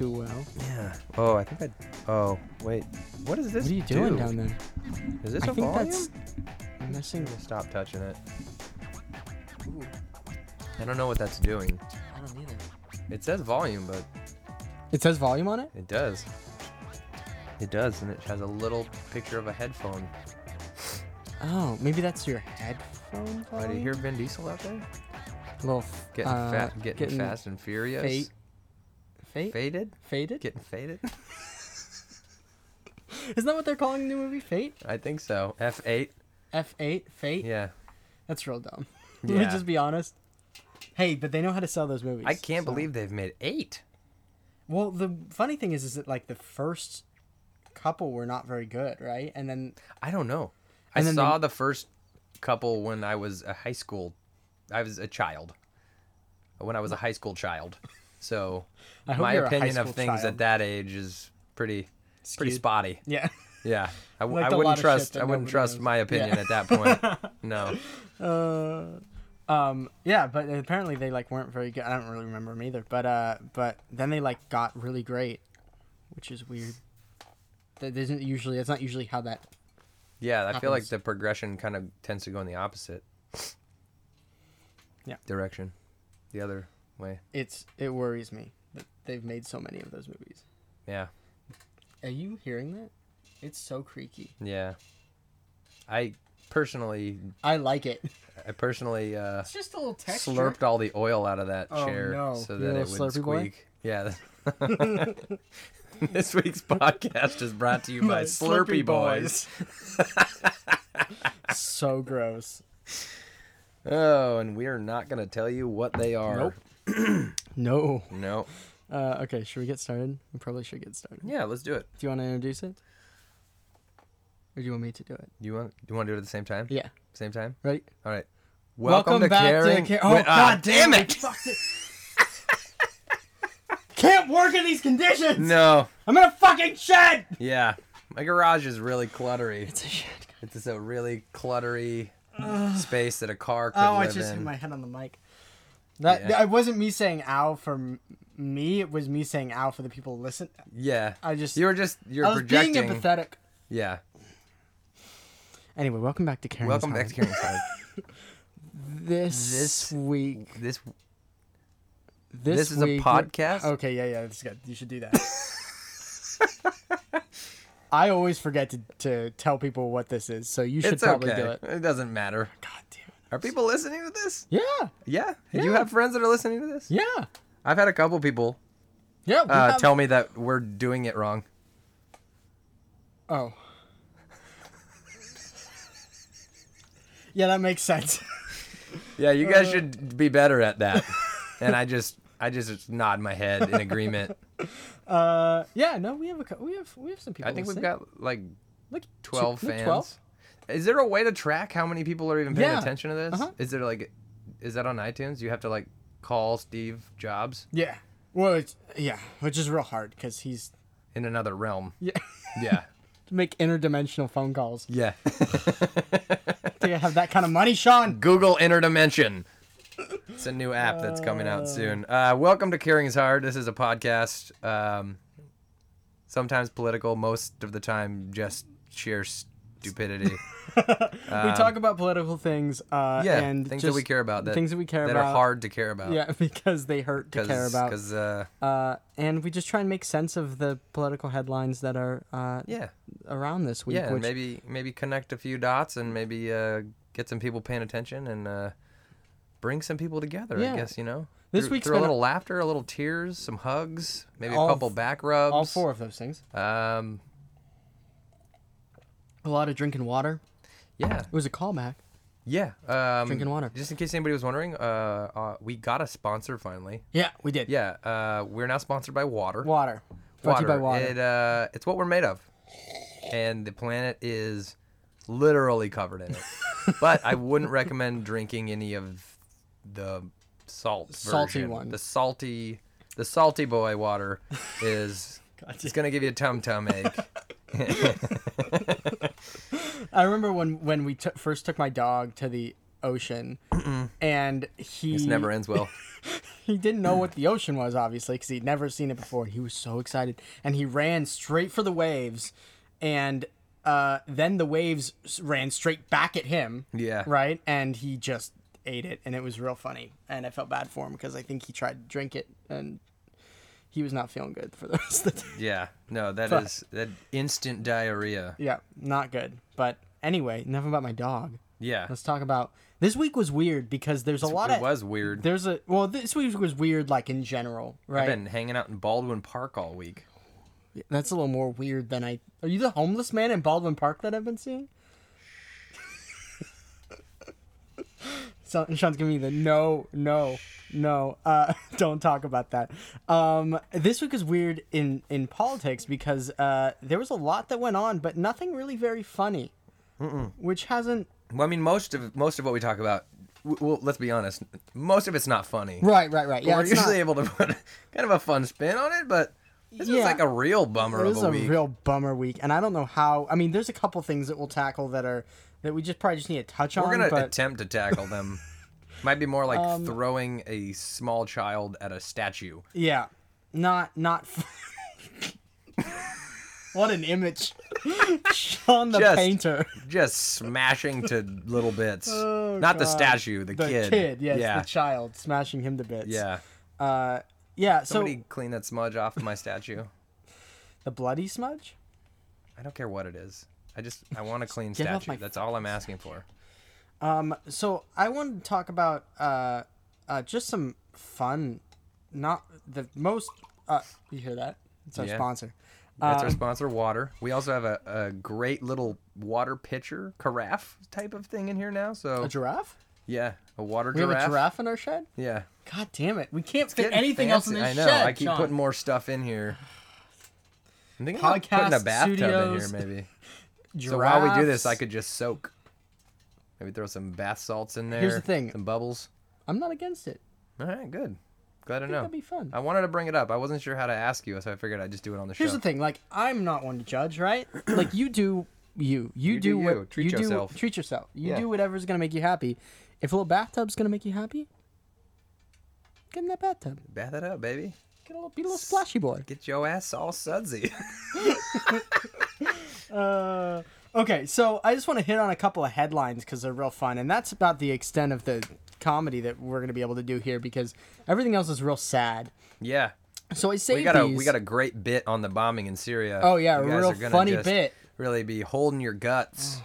too well. Yeah. Oh, I think I. Oh, wait. What is this? What are you doing do? down there? Is this I a think volume? that's messing with. Stop touching it. Ooh, I don't know what that's doing. I don't either. It says volume, but It says volume on it. it does. It does, and it has a little picture of a headphone. Oh, maybe that's your headphone Oh, volume. do you hear Vin Diesel out there? little f- Getting uh, fat, getting, fast and furious. Fate. Fate. Faded? Faded. Getting faded? Isn't that what they're calling the new movie? Fate. I think so. F8. F eight. Fate. Yeah. That's real dumb. Let me Yeah. just be honest. Hey, but they know how to sell those movies. I can't so- believe they've made eight. Well, the funny thing is, is that like the first couple were not very good, right? And then I don't know. I then saw the first couple when I was a high school. I was a child. When I was a high school child. So my you're a high opinion of things child. at that age is pretty pretty spotty. yeah. Yeah. I, w- Like I a wouldn't trust I wouldn't trust knows. my Yeah. opinion at that point. No. Uh, um, yeah, but apparently they like weren't very good. I don't really remember them either. But uh, but then they like got really great, which is weird. That isn't usually. That's not usually how that. Yeah, I feel like the progression kind of tends to go in the opposite Yeah. direction. The other way. It's it worries me that they've made so many of those movies. Yeah. Are you hearing that? It's so creaky. Yeah. I personally I like it. I personally uh It's just a little texture. slurped all the oil out of that Oh, chair no. so that it little would Slurpee boy? squeak. Yeah. this week's podcast is brought to you by My Slurpee, Boys. so gross. Oh, and we are not going to tell you what they are. Nope. No. No. Uh, okay, should we get started? We probably should get started. Yeah, let's do it. Do you want to introduce it? Or do you want me to do it? Do you want do you want to do it at the same time? Yeah. Same time? Right. All right. Welcome, to back Caring. to Ca- Oh, Wait, ah, God damn it! Fucked it. Can't work in these conditions! No. I'm in a fucking shed! Yeah. My garage is really cluttery. It's a shed. It's just a really cluttery space that a car could Oh, I live just in. hit my head on the mic. That Yeah. it wasn't me saying ow for me. It was me saying ow for the people listen. Yeah. I just You were just you're I was projecting. being empathetic. yeah. Anyway, welcome back to Karen. Welcome back to Caring Side. this This- week. This This, this is a podcast? Okay, yeah, yeah, that's good. You should do that. I always forget to, to tell people what this is, so you should it's probably okay. do it. It doesn't matter. God damn it. Are people listening to this? Yeah, Yeah. Do you have friends that are listening to this? yeah, I've had a couple people yeah. uh, have- tell me that we're doing it wrong. Oh. yeah, that makes sense. Yeah, you guys Uh. should be better at that. and I just I just nod my head in agreement. Uh, yeah, no, we have a we have we have some people. I think we've got like like two- 12 like fans. 12? Is there a way to track how many people are even paying Yeah. attention to this? Uh-huh. Is there like is that on iTunes? You have to like call Steve Jobs Yeah. Well, it's, yeah, which is real hard because he's in another realm. yeah Yeah. to make interdimensional phone calls. Yeah. Do you have that kind of money, Sean? Google Interdimension. It's a new app that's coming out soon. Uh, welcome to Caring is Hard. This is a podcast, um, sometimes political, most of the time just sheer stupidity. we talk about political things. Uh, Um, yeah, and things just that we care about that, things that we care that about. That are hard to care about. Yeah, because they hurt to care about. 'cause, uh, Uh, and we just try and make sense of the political headlines that are uh, yeah, around this week. yeah, and which, maybe maybe connect a few dots and maybe uh, get some people paying attention and uh, bring some people together. Yeah. I guess you know. This through, week's through a been a- little laughter, a little tears, some hugs, maybe a couple f- back rubs. all four of those things. Um, A lot of drinking water. yeah, It was a callback. yeah. Um, Drinking water. Just in case anybody was wondering, uh, uh, we got a sponsor finally. Yeah, we did. Yeah, uh, we're now sponsored by water. Water. Brought to you by water. It, uh, it's what we're made of, and the planet is literally covered in it. but I wouldn't recommend drinking any of the salt Salty version. one. The salty, the salty boy water is. It's gonna give you a tum tum ache. I remember when when we t- first took my dog to the ocean, and he This never ends well. he didn't know what the ocean was obviously because he'd never seen it before. He was so excited, and he ran straight for the waves, and uh, then the waves ran straight back at him. Yeah. Right, and he just ate it, and it was real funny, and I felt bad for him because I think he tried to drink it, and he was not feeling good for the rest of the day. Yeah. No, that is But- that instant diarrhea. Yeah, not good. But anyway, enough about my dog. Yeah. Let's talk about this week was weird because there's a lot it of was weird. there's a well this week was weird like in general, right? I've been hanging out in Baldwin Park all week. That's a little more weird than I. Are you the homeless man in Baldwin Park that I've been seeing? so, Sean's giving me the no, no, no. Uh, don't talk about that. Um, this week was weird in in politics because uh, there was a lot that went on, but nothing really very funny, which hasn't. Well, I mean, most of most of what we talk about, well, let's be honest, most of it's not funny. Right, right, right. But Yeah, we're usually not, able to put kind of a fun spin on it, but this was Yeah. like a real bummer it was a, a real bummer week, and I don't know how. I mean, there's a couple things that we'll tackle that are that we just probably just need to touch on. We're gonna but attempt to tackle them. Might be more like Um, throwing a small child at a statue. Yeah, not not. what an image, Sean the Just- painter. Just smashing to little bits. Oh, Not the statue, the, The kid. kid, yes, yeah. the child, smashing him to bits. yeah. Uh, yeah. So Somebody clean that smudge off of my statue. the bloody smudge. I don't care what it is. I just I want a clean statue. That's all I'm asking for. Um. So I wanted to talk about uh, uh, just some fun, not the most. Uh, you hear that? It's our Yeah. sponsor. That's our Um, sponsor, water. We also have a, a great little water pitcher, carafe type of thing in here now. So A giraffe? yeah, a water We giraffe. have a giraffe in our shed. Yeah. God damn it! We can't fit Getting anything else in fancy. this I know. shed. I keep Sean. putting more stuff in here. I'm thinking about Podcast putting a bathtub studios. in here, maybe. Giraffes. So while we do this, I could just soak. Maybe throw some bath salts in there. Here's the thing. Some bubbles. I'm not against it. All right, good. Glad to I think know. that'd be fun. I wanted to bring it up. I wasn't sure how to ask you, so I figured I'd just do it on the show. Here's the thing, like I'm not one to judge, right? like you do you. You, You do, do what you. Treat you do- yourself. treat yourself. You Yeah. do whatever's gonna make you happy. If a little bathtub's gonna make you happy, get in that bathtub. Bath it up, baby. Get a little, be a little splashy boy. Get your ass all sudsy. Uh, okay, so I just want to hit on a couple of headlines because they're real fun, and that's about the extent of the comedy that we're gonna be able to do here because everything else is real sad. yeah. So I saved We got a these. we got a great bit on the bombing in Syria. Oh, yeah, a real funny bit. Really be holding your guts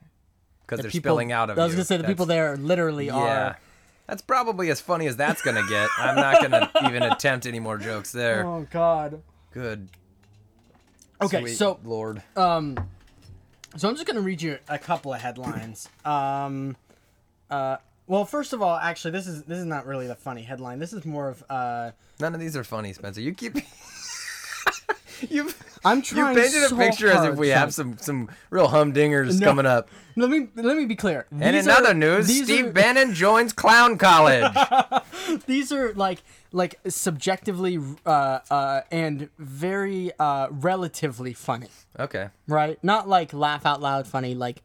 because The they're people- spilling out of I was you. gonna say the people there literally are. Yeah. are. That's probably as funny as that's gonna get. I'm not gonna even attempt any more jokes there. Oh God. Good. Okay, sweet so Lord. Um, so I'm just gonna read you a couple of headlines. Um, uh, well, first of all, actually, this is this is not really the funny headline. This is more of uh, None of these are funny, Spencer. You keep. You've I'm trying. you painted a so picture as if we Sean. have some some real humdingers No. coming up. Let me let me be clear. And in are- other news, Steve are, Bannon joins clown college. These are like like subjectively uh, uh, and very uh, relatively funny, okay, right? Not like laugh out loud funny, like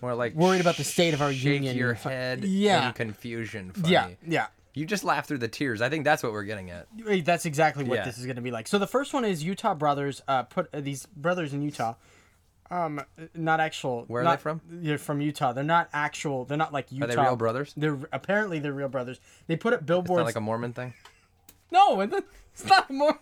more like Worried about the state of our shake union. your head Yeah. in confusion. Funny. yeah, yeah. You just laugh through the tears. I think that's what we're getting at. That's exactly what Yeah. this is going to be like. So the first one is Utah brothers. Uh, put uh, these brothers in Utah. Um, not actual. Where are not- they from? They're from Utah. They're not actual. They're not like Utah. Are they real brothers? They're apparently they're real brothers. They put up billboards. like a Mormon thing. No, it's not more.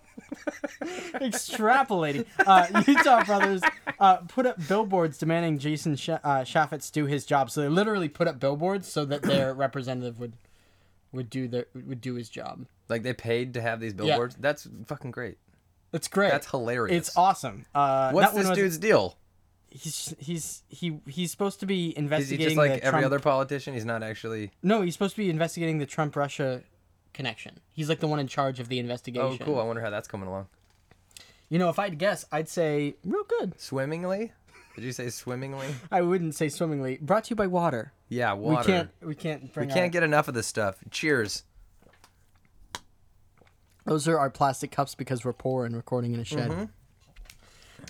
Extrapolating. Uh, Utah brothers uh, put up billboards demanding Jason Sh- uh, Chaffetz do his job. So they literally put up billboards so that their representative would would do their would do his job. Like they paid to have these billboards. Yeah. That's fucking great. That's great. That's hilarious. It's awesome. Uh, What's this was- dude's deal? He's he's he he's supposed to be investigating. Is he just like the every Trump- other politician? He's not actually. No, he's supposed to be investigating the Trump Russia connection. He's like the one in charge of the investigation. Oh, cool. I wonder how that's coming along. You know, if I had to guess, I'd say real good. Swimmingly? Did you say swimmingly? I wouldn't say swimmingly. Brought to you by water. Yeah, water. We can't we can't We can't our- get enough of this stuff. Cheers. Those are our plastic cups because we're poor and recording in a shed. Mm-hmm.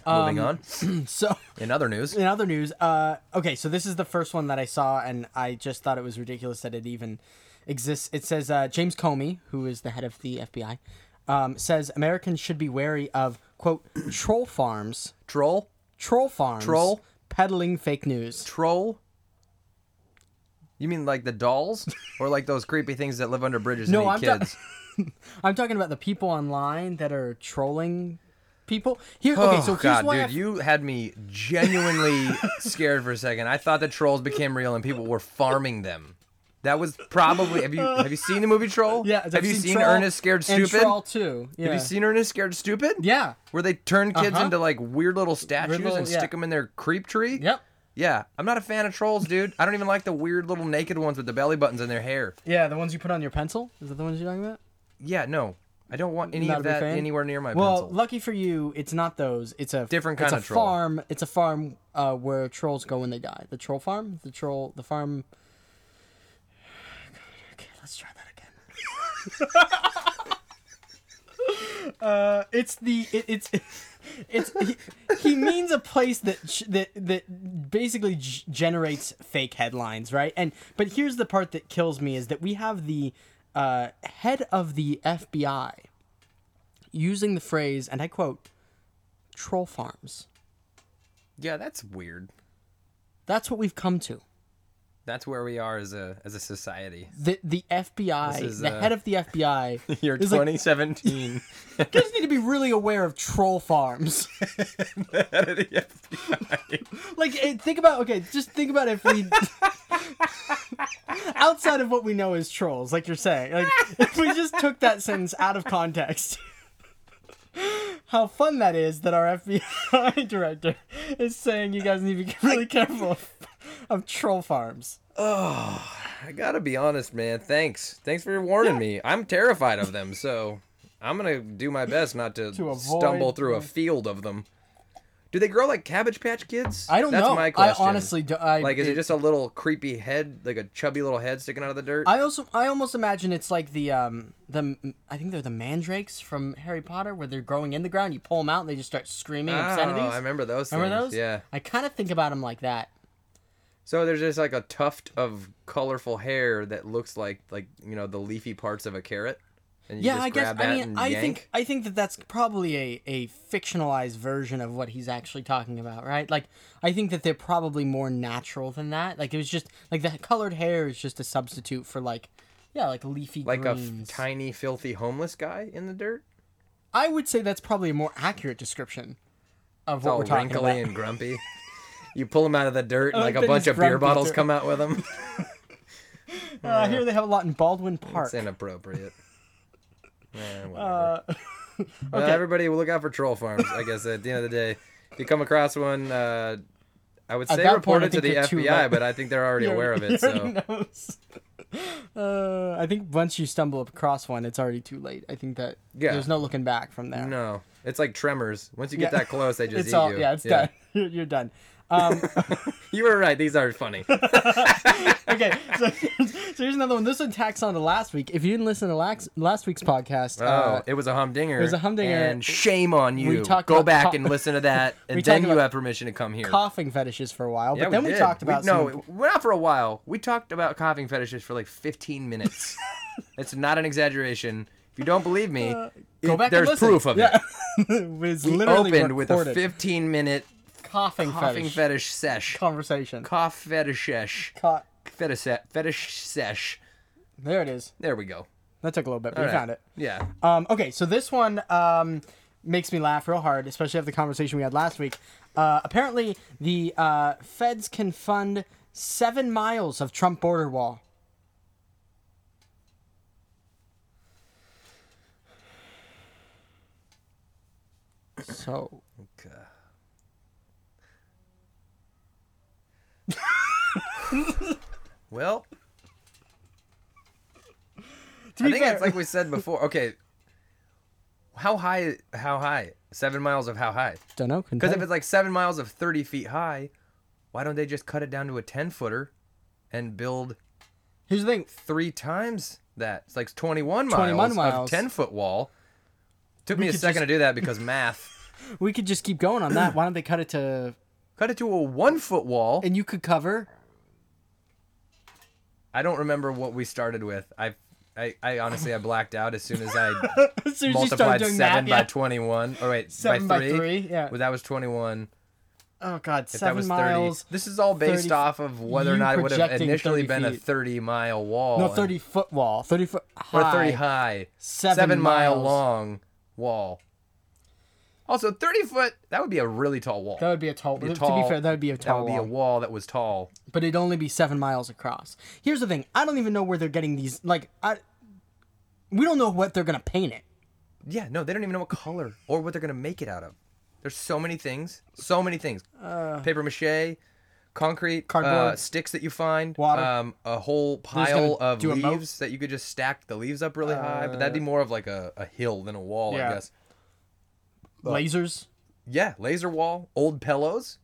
Moving on. So In other news, in other news, uh, okay, so this is the first one that I saw, and I just thought it was ridiculous that it even exists. It says uh, James Comey, who is the head of the FBI, um, says Americans should be wary of quote troll farms, troll, troll farms, Troll? peddling fake news. troll. You mean like the dolls, or like those creepy things that live under bridges No, and eat I'm ta- kids? I'm talking about the people online that are trolling people. Here, okay, oh, so oh God, dude, I you had me genuinely scared for a second. I thought the trolls became real and people were farming them. That was probably. Have you have you seen the movie Troll? yeah. Have I've you seen seen Ernest Scared and Stupid? Troll too. Yeah. Have you seen Ernest Scared Stupid? Yeah. Where they turn kids Uh-huh. into like weird little statues and yeah. stick them in their creep tree? Yep. Yeah, I'm not a fan of trolls, dude. I don't even like the weird little naked ones with the belly buttons in their hair. Yeah, the ones you put on your pencil. Is that the ones you're talking about? Yeah, no. I don't want any Not of that anywhere near my Well, pencil. Well, lucky for you, it's not those. It's a Different it's kind a of troll. farm. It's a farm uh, where trolls go when they die. The troll farm. The troll. The farm. Okay, let's try that again. uh, it's the it, it's. It's he, he means a place that that that basically g- generates fake headlines, right? And but here's the part that kills me is that we have the uh, head of the FBI using the phrase, and I quote, troll farms. yeah, that's weird. That's what we've come to. That's where we are as a as a society. The the FBI, is, the uh, head of the FBI, Year is like, 2017. you guys need to be really aware of troll farms. like, eh, think about okay, just think about if we outside of what we know as trolls, like you're saying, like if we just took that sentence out of context. How fun that is that our FBI director is saying you guys need to be really careful of, of troll farms. I gotta be honest, man. Thanks, thanks for warning me. I'm terrified of them, so I'm gonna do my best not to, To stumble through a field of them. Do they grow like Cabbage Patch Kids? I don't That's know. That's my I question. honestly do. I, like, is it just a little creepy head, like a chubby little head sticking out of the dirt? I also I almost imagine it's like the um the I think they're the mandrakes from Harry Potter where they're growing in the ground. You pull them out and they just start screaming oh, obscenities. I remember those. Remember things. those? Yeah. I kind of think about them like that. So there's just like a tuft of colorful hair that looks like like you know the leafy parts of a carrot. Yeah, I guess. I mean, I yank. think I think that that's probably a a fictionalized version of what he's actually talking about, right? Like, I think that they're probably more natural than that. Like, it was just like the colored hair is just a substitute for like, yeah, like leafy like a f- tiny filthy homeless guy in the dirt. I would say that's probably a more accurate description of what we're talking wrinkly about. and grumpy. You pull them out of the dirt, and like like a bunch of beer bottles too. come out with them. Uh, here they have a lot in Baldwin Park. it's inappropriate. Eh, whatever. Uh, Well, okay. everybody will look out for troll farms. I guess at the end of the day, if you come across one, uh, I would say report point, it to the think you're too FBI, but I think they're already aware of it. So knows. Uh, I think once you stumble across one, it's already too late. I think that Yeah. there's no looking back from there. no, it's like tremors. Once you get Yeah. that close, they just it's eat all you. yeah, it's done. You're, you're done. Um, You were right. These are funny. okay, so, so here's another one. This one tacks on to last week. If you didn't listen to last, last week's podcast, Oh, uh, it was a humdinger. It was a humdinger. And shame on you. talked Go back co- and listen to that, and then you have permission to come here. coughing fetishes for a while, Yeah, but then we, did. talked about no, some, we're not for a while. We talked about coughing fetishes for like 15 minutes. it's not an exaggeration. If you don't believe me, Uh, go it- back. there's and listen. proof of yeah. it. it was We literally opened with a 15 minute coughing, coughing fetish, fetish sesh. conversation. Cough fetish sesh. Ca- Fetish se- fetish sesh. there it is. There we go. That took a little bit, but All we right. found it. Yeah. Um, okay, so this one um, makes me laugh real hard, especially after the conversation we had last week. Uh, apparently, the uh, feds can fund seven miles of Trump border wall. So, well, to I think fair, it's like we said before. Okay. How high? How high? Seven miles of how high? don't know. Because if it's like seven miles of 30 feet high, why don't they just cut it down to a 10 footer and build here's the thing, three times that? It's like 21 miles, 21 of 10 foot wall. Took me a second just- to do that because math. We could just keep going on that. Why don't they cut it to Cut it to a one foot wall. and you could cover I don't remember what we started with. I, I, I honestly I blacked out as soon as I soon as multiplied seven that, by yeah. twenty one. Oh wait, Seven by by three. three, yeah. Well, that was twenty one. Oh god, If that seven was miles. 30. This is all based 30 off of whether or not it would have initially 30 been a 30 mile wall. No, and- thirty foot wall, thirty foot or high, 30 high. seven, mile long wall. Also, 30 foot, that would be a really tall wall. That would be a tall. Be a to be fair, that would be a tall. that would be a wall. wall that was tall. but it'd only be seven miles across. Here's the thing: I don't even know where they're getting these. Like, I, we don't know what they're gonna paint it. Yeah, no, they don't even know what color or what they're going to make it out of. There's so many things. So many things. Paper mache, concrete, uh, Cardboard. sticks that you find, Water. um, a whole pile of do a moat? leaves that you could just stack the leaves up really high. But that'd be more of like a, a hill than a wall, Yeah. I guess. Lasers. Yeah, laser wall, old pillows.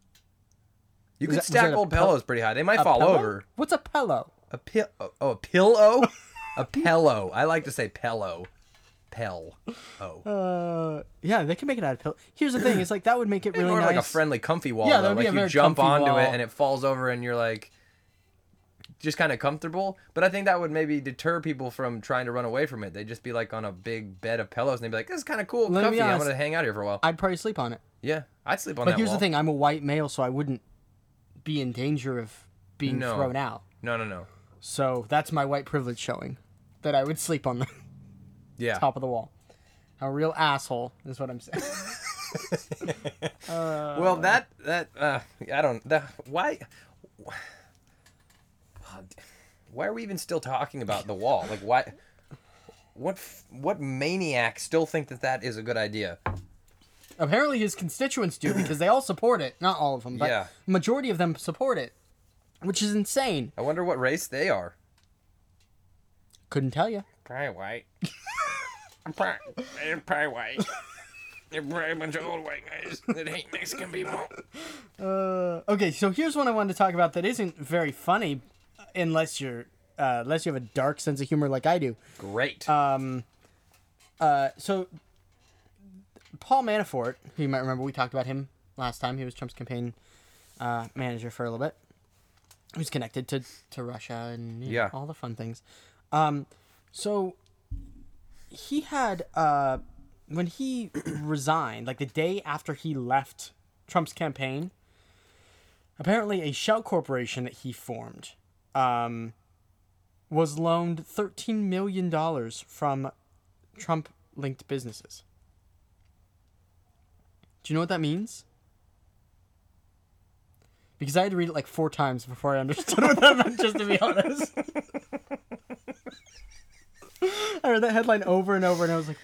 You can stack old pillows pretty high. They might fall pillow? over. What's a pillow? A pill? Oh, a pillow? a pillow. I like to say pillow. Pell. Oh. Uh, yeah, they can make it out of pillow. Here's the thing: it's like that would make it really more nice. like a friendly, comfy wall. Yeah, though. that would be like you jump onto it and it falls over, and you're like, just kind of comfortable. But I think that would maybe deter people from trying to run away from it. They'd just be like on a big bed of pillows, and they'd be like, "This is kind of cool, Let comfy. I'm gonna hang out here for a while." I'd probably sleep on it. yeah, I'd sleep on But that here's wall. the thing: I'm a white male, so I wouldn't be in danger of being No. thrown out. No, no, no. So that's my white privilege showing that I would sleep on the Yeah. top of the wall. A real asshole is what I'm saying. Well, that that uh, I don't that why why are we even still talking about the wall? Like why what what maniac still think that that is a good idea? Apparently, his constituents do because they all support it. Not all of them, but Yeah. majority of them support it, which is insane. I wonder what race they are. Couldn't tell you. Probably white. probably, they're probably white. They're probably a bunch of old white guys that hate Mexican people. Uh, okay, so here's one I wanted to talk about that isn't very funny, unless you're uh, unless you have a dark sense of humor like I do. Great. Um, uh, so Paul Manafort, who you might remember, we talked about him last time. He was Trump's campaign uh, manager for a little bit. He was connected to to Russia and you know, Yeah. all the fun things. Um, so he had uh, when he resigned, like the day after he left Trump's campaign. Apparently, a shell corporation that he formed um, was loaned $13 million from Trump linked businesses. Do you know what that means? Because I had to read it like four times before I understood what that meant, just to be honest. I read that headline over and over and I was like,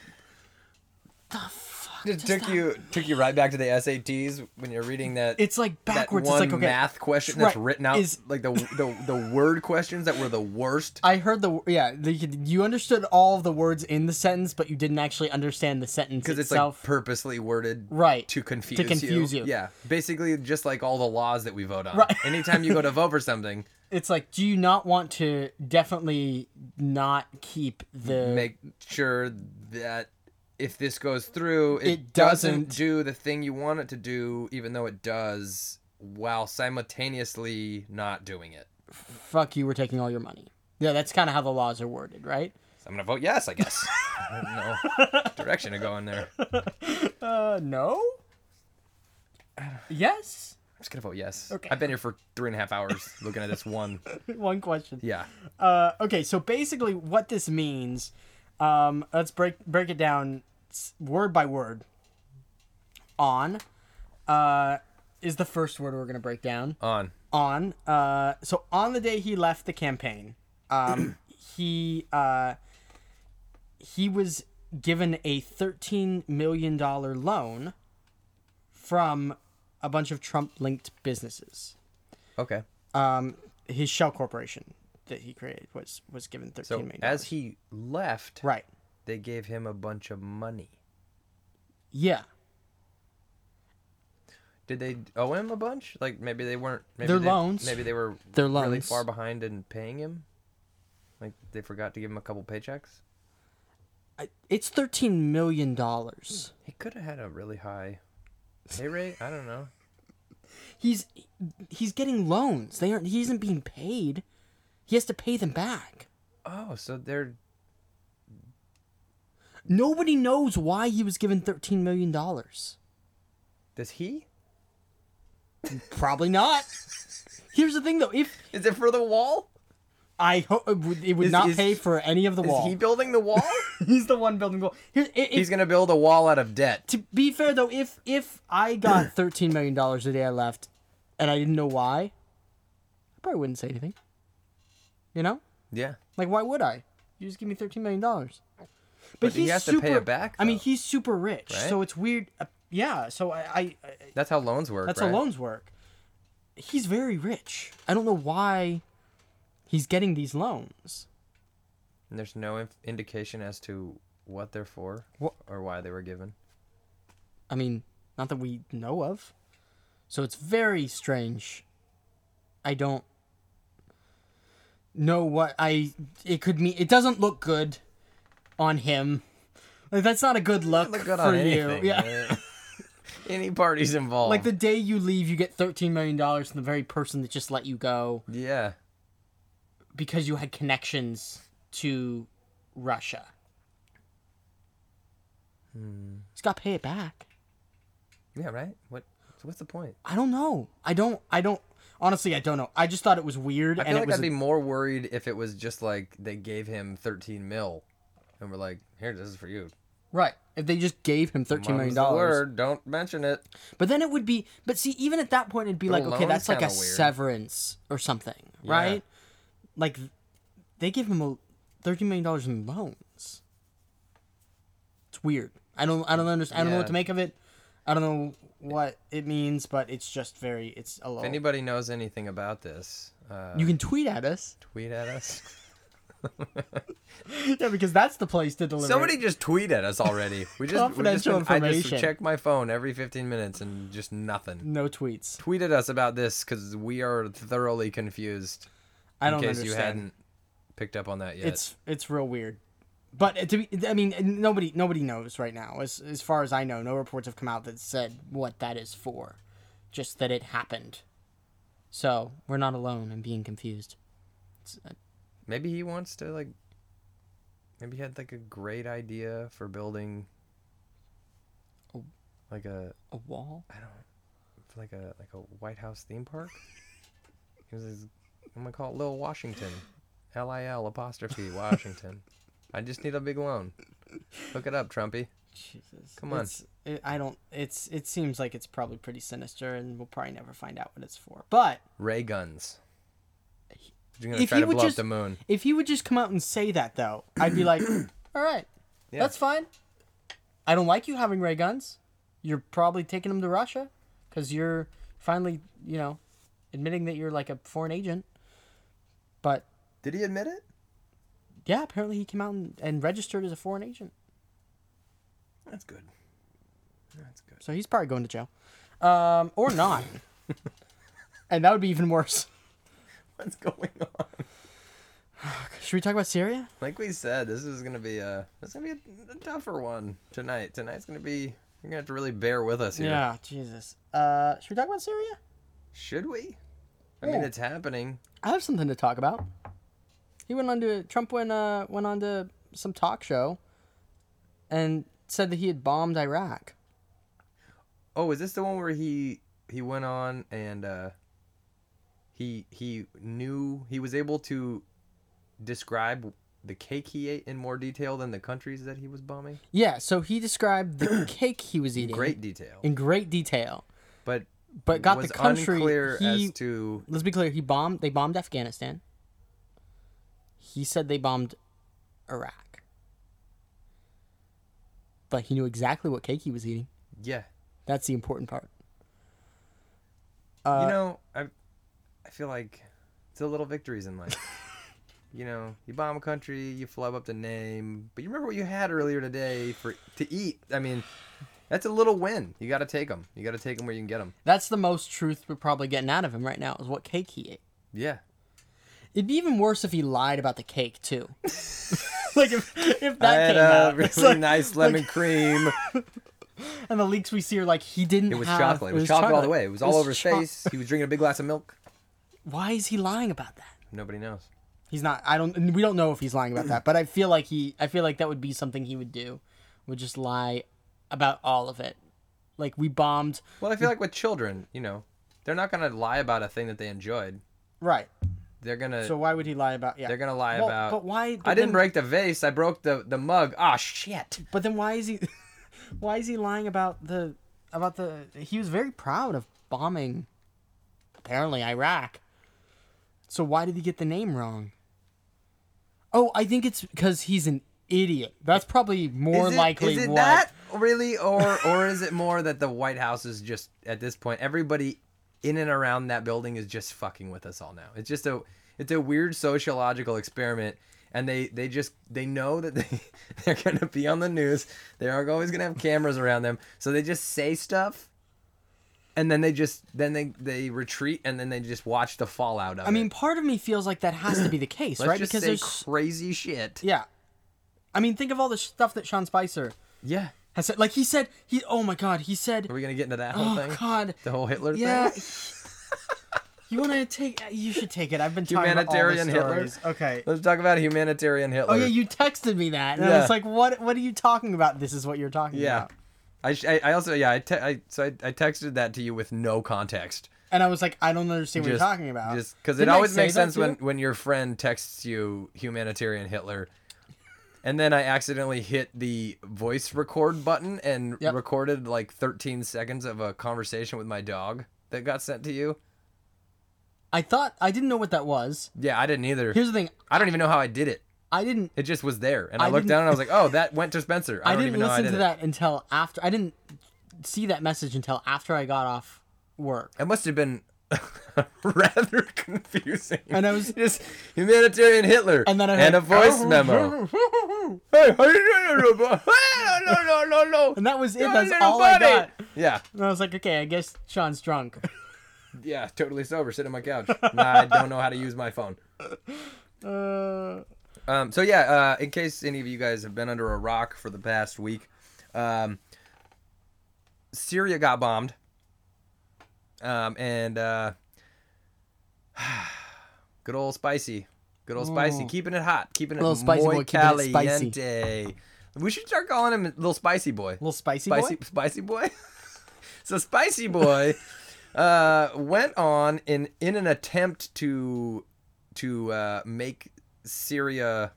the? It took that you took you right back to the SATs when you're reading that. It's like that backwards. one It's like, okay. math question that's Right, written out is- like the, the the word questions that were the worst. I heard the yeah. The, you understood all of the words in the sentence, but you didn't actually understand the sentence because it's itself. like purposely worded Right. to confuse, To confuse you. Yeah, basically just like all the laws that we vote on. Right. Anytime you go to vote for something, it's like, do you not want to definitely not keep the make sure that if this goes through, it, It doesn't doesn't- do the thing you want it to do, even though it does, while simultaneously not doing it. fuck you? We're taking all your money. Yeah, that's kind of how the laws are worded, right? So I'm gonna vote yes, I guess. I don't know direction to go in there. Uh, no. Yes. I'm just gonna vote yes. Okay. I've been here for three and a half hours looking at this one. One question. Yeah. Uh, okay, so basically, what this means, um, let's break break it down word by word. On, uh, is the first word we're gonna break down. On. on uh so on the day he left the campaign um he uh he was given a 13 million dollar loan from a bunch of trump linked businesses Okay. um his shell corporation that he created was was given 13 So million as he left, right they gave him a bunch of money. yeah Did they owe him a bunch? Like maybe they weren't. Maybe Their they, loans. Maybe they were Their really loans. far behind in paying him. Like they forgot to give him a couple paychecks. I- it's 13 million dollars He could have had a really high Pay rate? I don't know. He's he's getting loans. They aren't. He isn't being paid. He has to pay them back. Oh, so they're Nobody knows why he was given thirteen million dollars. does he? Probably not. Here's the thing, though. If Is it for the wall? I hope uh, it would, Is- not is- pay for any of the wall. Is he building the wall? He's the one building the wall. Here's, if, He's gonna build a wall out of debt. to be fair though, if if I got thirteen million dollars the day I left, and I didn't know why, I probably wouldn't say anything. You know, Yeah. like why would I? You just give me thirteen million dollars. But he has to pay it back, I mean, he's super rich, Right? so it's weird. Uh, yeah, so I, I, I That's how loans work. that's right? how loans work. He's very rich. I don't know why he's getting these loans. And there's no inf- indication as to what they're for Wha- or why they were given. I mean, not that we know of. So it's very strange. I don't know what I it could mean. It doesn't look good on him. Like that's not a good look, Look good for you. anything. Yeah. Any parties involved. Like the day you leave, you get thirteen million dollars from the very person that just let you go Yeah. because you had connections to Russia. Hmm. He's got to pay it back. Yeah, right? What so what's the point? I don't know. I don't. I don't. Honestly, I don't know. I just thought it was weird, I and feel it like I'd a- be more worried if it was just like they gave him 13 mil and we're like, here, this is for you. right. If they just gave him thirteen million Mum's the dollars, word, don't mention it. but then it would be. But see, even at that point, it'd be like, okay, loan's that's like a kinda weird. severance or something, Yeah. right? Like, they give him a thirteen million dollars in loans. It's weird. I don't. I don't understand. I don't know what to make of it. I don't know what it means, but it's just very. It's a If little. anybody knows anything about this, uh, you can tweet at us. tweet at us. yeah, because that's the place to deliver. it. Somebody just tweet at us already. We just we just Confidential been- I just check my phone every 15 minutes and just nothing. no tweets. Tweet at us about this because we are thoroughly confused. I don't In case understand. you hadn't picked up on that yet. It's it's real weird. But uh, to be, I mean, nobody nobody knows right now. As as far as I know, no reports have come out that said what that is for. Just that it happened. So we're not alone in being confused. It's, uh, Maybe he wants to like. Maybe he had like a great idea for building. Oh. Like a a wall. I don't for like a like a White House theme park. He was his, I'm gonna call it Lil Washington, L I L apostrophe Washington. I just need a big loan. Hook it up, Trumpy. Jesus. Come on. It, I don't. It's it seems like it's probably pretty sinister, and we'll probably never find out what it's for. But Ray guns. You're gonna If try he to would blow just- up the moon. if he would just come out and say that, though, I'd be like, all right, Yeah. that's fine. I don't like you having ray guns. You're probably taking them to Russia because you're finally, you know, admitting that you're like a foreign agent. But Did he admit it? yeah, apparently he came out and, and registered as a foreign agent. That's good. That's good. So he's probably going to jail. Um, or not. and that would be even worse. What's going on? Should we talk about Syria? Like we said, this is gonna be a this is gonna be a, a tougher one tonight. Tonight's gonna be you're gonna have to really bear with us here. Yeah, Jesus. Uh, should we talk about Syria? Should we? I mean, it's happening. I have something to talk about. He went on to Trump went uh went on to some talk show and said that he had bombed Iraq. Oh, is this the one where he he went on and uh he he knew he was able to describe the cake he ate in more detail than the countries that he was bombing? Yeah, so he described the cake he was eating In great detail. in great detail, But but got the country. unclear he, as to let's be clear. He bombed. They bombed Afghanistan. He said they bombed Iraq, but he knew exactly what cake he was eating. yeah. That's the important part. Uh, you know, I I feel like it's the little victories in life. you know, you bomb a country, you flub up the name, but you remember what you had earlier today for to eat. I mean, that's a little win. You got to take them. You got to take them where you can get them. that's the most truth we're probably getting out of him right now is what cake he ate. Yeah. It'd be even worse if he lied about the cake too. like if if I that had came a out, really like- nice lemon cream. and the leaks we see are like he didn't. It was have, chocolate. It was chocolate all the way. It was all over his cho- face. He was drinking a big glass of milk. Why is he lying about that? Nobody knows. He's not. I don't. We don't know if he's lying about that, but I feel like he. I feel like that would be something he would do. Would just lie about all of it. Like we bombed. Well, I feel like with children, you know, they're not gonna lie about a thing that they enjoyed. Right. They're gonna So why would he lie about? Yeah. they're gonna lie Well, about. But why? But I didn't then, break the vase. I broke the the mug. Ah, shit. But then why is he? why is he lying about the about the? He was very proud of bombing. Apparently Iraq. So why did he get the name wrong? Oh, I think it's because he's an idiot. That's probably more is it, likely is it what. that really, or or is it more that the White House is just at this point everybody in and around that building is just fucking with us all now? It's just a it's a weird sociological experiment. And they, they just they know that they they're gonna be on the news. They are always gonna have cameras around them, so they just say stuff, and then they just then they they retreat, and then they just watch the fallout of it. I mean, part of me feels like that has to be the case, Let's right? just Because say there's crazy shit. yeah. I mean, think of all the stuff that Sean Spicer Yeah. has said. Like he said, he oh my god, he said, Are we gonna get into that oh, whole thing? oh thing? god, The whole Hitler yeah. thing? you want to take? You should take it. I've been talking Humanitarian all Hitler? stories. Okay. Let's talk about humanitarian Hitler. Oh yeah, you texted me that, and I Yeah. was like, "What? What are you talking about? This is what you're talking about. Yeah. about." I, I I also yeah I, te- I so I, I texted that to you with no context. And I was like, "I don't understand what Just- you're talking about." Just because it always makes sense when when your friend texts you humanitarian Hitler, and then I accidentally hit the voice record button and Yep. recorded like 13 seconds of a conversation with my dog that got sent to you. I thought I didn't know what that was. Yeah, I didn't either. Here's the thing: I don't even know how I did it. I didn't. It just was there, and I, I looked down and I was like, "Oh, that went to Spencer." I, I, didn't even know I listen did to that until after. I didn't see that message until after I got off work. It must have been rather confusing. And I was- just humanitarian Hitler And then I and heard, a voice memo. Hey, how you doing, no, no, no, no. And that was it. That's all I buddy. got. Yeah, And I was like, "Okay, I guess Sean's drunk." yeah, totally sober, sitting on my couch. nah, I don't know how to use my phone. uh, Um, so yeah, uh, in case any of you guys have been under a rock for the past week, um, Syria got bombed, um, and uh, good old spicy, good old spicy, Mm. keeping it hot, keeping it Little spicy boy, keeping it spicy. caliente. We should start calling him little spicy boy. little spicy, Spicy, boy. spicy boy. so spicy boy uh, went on in in an attempt to to uh, make Syria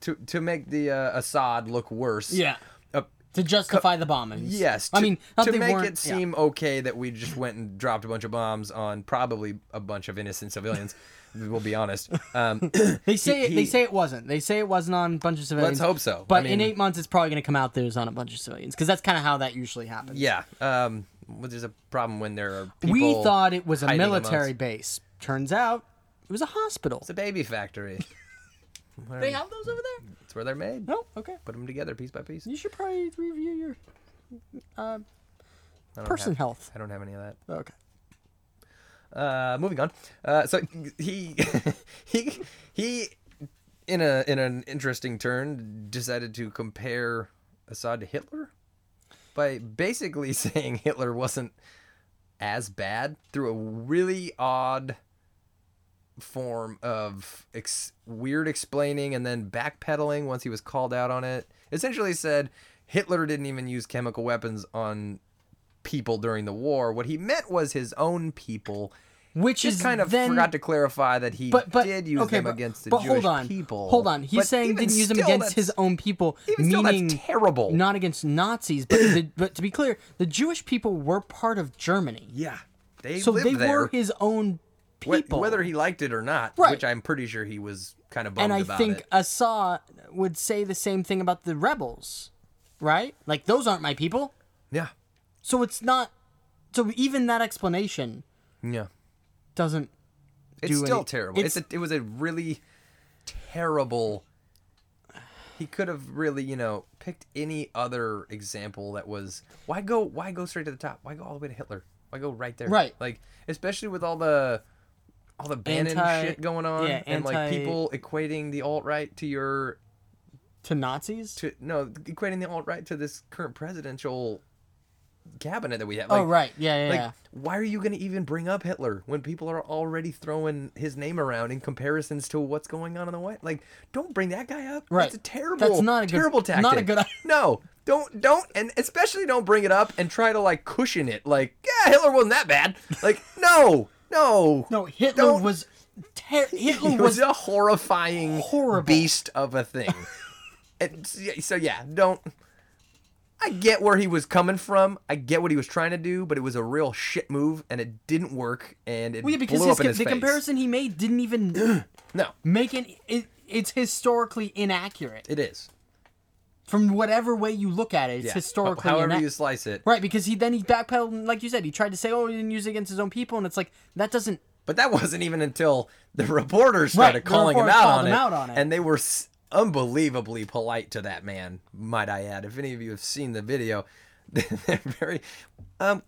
to to make the uh, Assad look worse. Yeah. Uh, To justify the bombings. Yes, I mean, to make it yeah. seem okay that we just went and dropped a bunch of bombs on probably a bunch of innocent civilians. we'll be honest. Um, They say it, he- they say it wasn't. They say it wasn't on a bunch of civilians. let's hope so. But I mean, in eight months, it's probably going to come out that it was on a bunch of civilians because that's kind of how that usually happens. yeah, um, well, there's a problem when there are people. we thought it was a military amongst- base. Turns out it was a hospital. It's a baby factory. They have those over there? It's where they're made. No. Okay. Put them together piece by piece. You should probably review your uh, I person have- health. I don't have any of that. Okay. Uh, moving on. Uh, so he he he in a in an interesting turn decided to compare Assad to Hitler by basically saying Hitler wasn't as bad through a really odd form of ex- weird explaining and then backpedaling once he was called out on it. Essentially said Hitler didn't even use chemical weapons on people during the war. What he meant was his own people. Which Just is kind of then, forgot to clarify that he but, but did use okay, them but, against the but Jewish hold on, people. Hold on. He's saying didn't use them against his own people, Even still, that's meaning terrible. not against Nazis. But the, but to be clear, the Jewish people were part of Germany, Yeah, they so they there. were his own people. Whether he liked it or not, Right. which I'm pretty sure he was kind of bummed and I about think it. Assad would say the same thing about the rebels, right? Like those aren't my people. Yeah, So it's not. So even that explanation yeah. doesn't. It's do still any- terrible. it's- It's, a, it was a really terrible. He could have really, you know, picked any other example that was. Why go? Why go straight to the top? Why go all the way to Hitler? Why go right there? Right. Like, especially with all the, all the Bannon Anti- shit going on, yeah, and like people equating the alt right to your To Nazis? to no equating the alt right to this current presidential cabinet that we have. oh right, yeah, yeah, Like, yeah. why are you going to even bring up Hitler when people are already throwing his name around in comparisons to what's going on in the White? Like, don't bring that guy up. Right. That's a terrible, That's not a good- terrible tactic. not a good- No, don't, don't, and especially don't bring it up and try to like cushion it. Like, yeah, Hitler wasn't that bad. Like, no, no, No, Hitler Don't- was. Ter- Hitler was. was a horrifying Horrible. beast of a thing. and so yeah, don't. I get where he was coming from. I get what he was trying to do, but it was a real shit move, and it didn't work, and it well, yeah, because blew his, up in his the face. comparison he made didn't even No, make it, it. It's historically inaccurate it is. From whatever way you look at it. It's Yeah. historically However ina- you slice it. right because he then he backpedaled, like you said, he tried to say, "Oh, he didn't use it against his own people," and it's like that doesn't. But that wasn't even until the reporters started Right, calling him, reporters out called on, him it, out on it. and they were s- unbelievably polite to that man. Might I add? If any of you have seen the video, they're very. Um,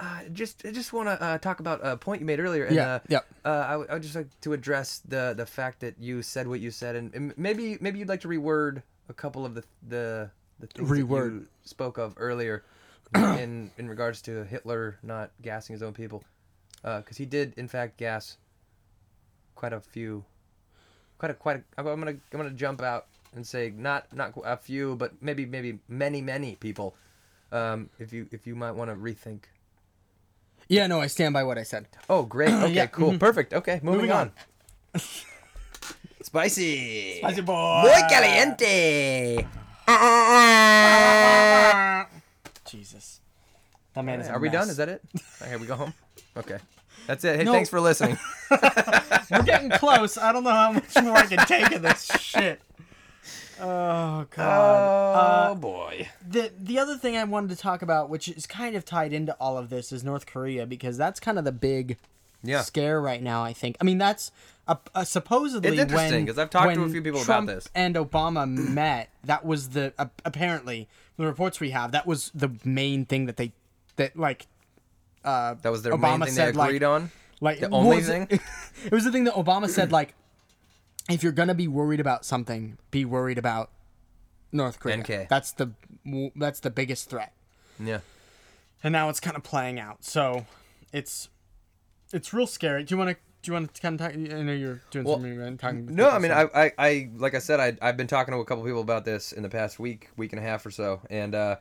uh, just I just want to uh, talk about a point you made earlier. And, Yeah, uh, yeah. Uh, I, would- I would just like to address the the fact that you said what you said, and, and maybe maybe you'd like to reword a couple of the the the things Reword. you spoke of earlier in in regards to Hitler not gassing his own people, because he did in fact gas quite a few, quite a quite. A, I'm gonna I'm gonna jump out and say not not a few, but maybe maybe many many people. Um, if you if you might want to rethink. Yeah, no, I stand by what I said. Oh, great. Okay, Yeah, cool. Perfect. Okay, moving, Moving on. on. Spicy. Spicy boy. Muy caliente. Ah, ah, ah, Jesus. That man is. Are we done? Is that it? Okay, we go home. Okay. That's it. Hey, No. thanks for listening. We're getting close. I don't know how much more I can take of this shit. Oh god. oh uh, boy. the the other thing I wanted to talk about, which is kind of tied into all of this, is North Korea because that's kind of the big Yeah. scare right now. I think. I mean, that's a, a supposedly It's interesting, when- 'cause I've talked to a few people about Trump this. And Obama met. That was the uh, apparently the reports we have. That was the main thing that they that like uh That was their Obama main thing they said, like- on. like The only was thing? It was the thing that Obama said like if you're gonna be worried about something, be worried about North Korea. NK. That's the that's the biggest threat Yeah. and now it's kind of playing out. So it's it's real scary. Do you want to do you want to kind of talk? I know you're doing Well, something and talking. No, I mean, I, I, I, like I said, I, I've been talking to a couple people about this in the past week, week and a half or so, and uh,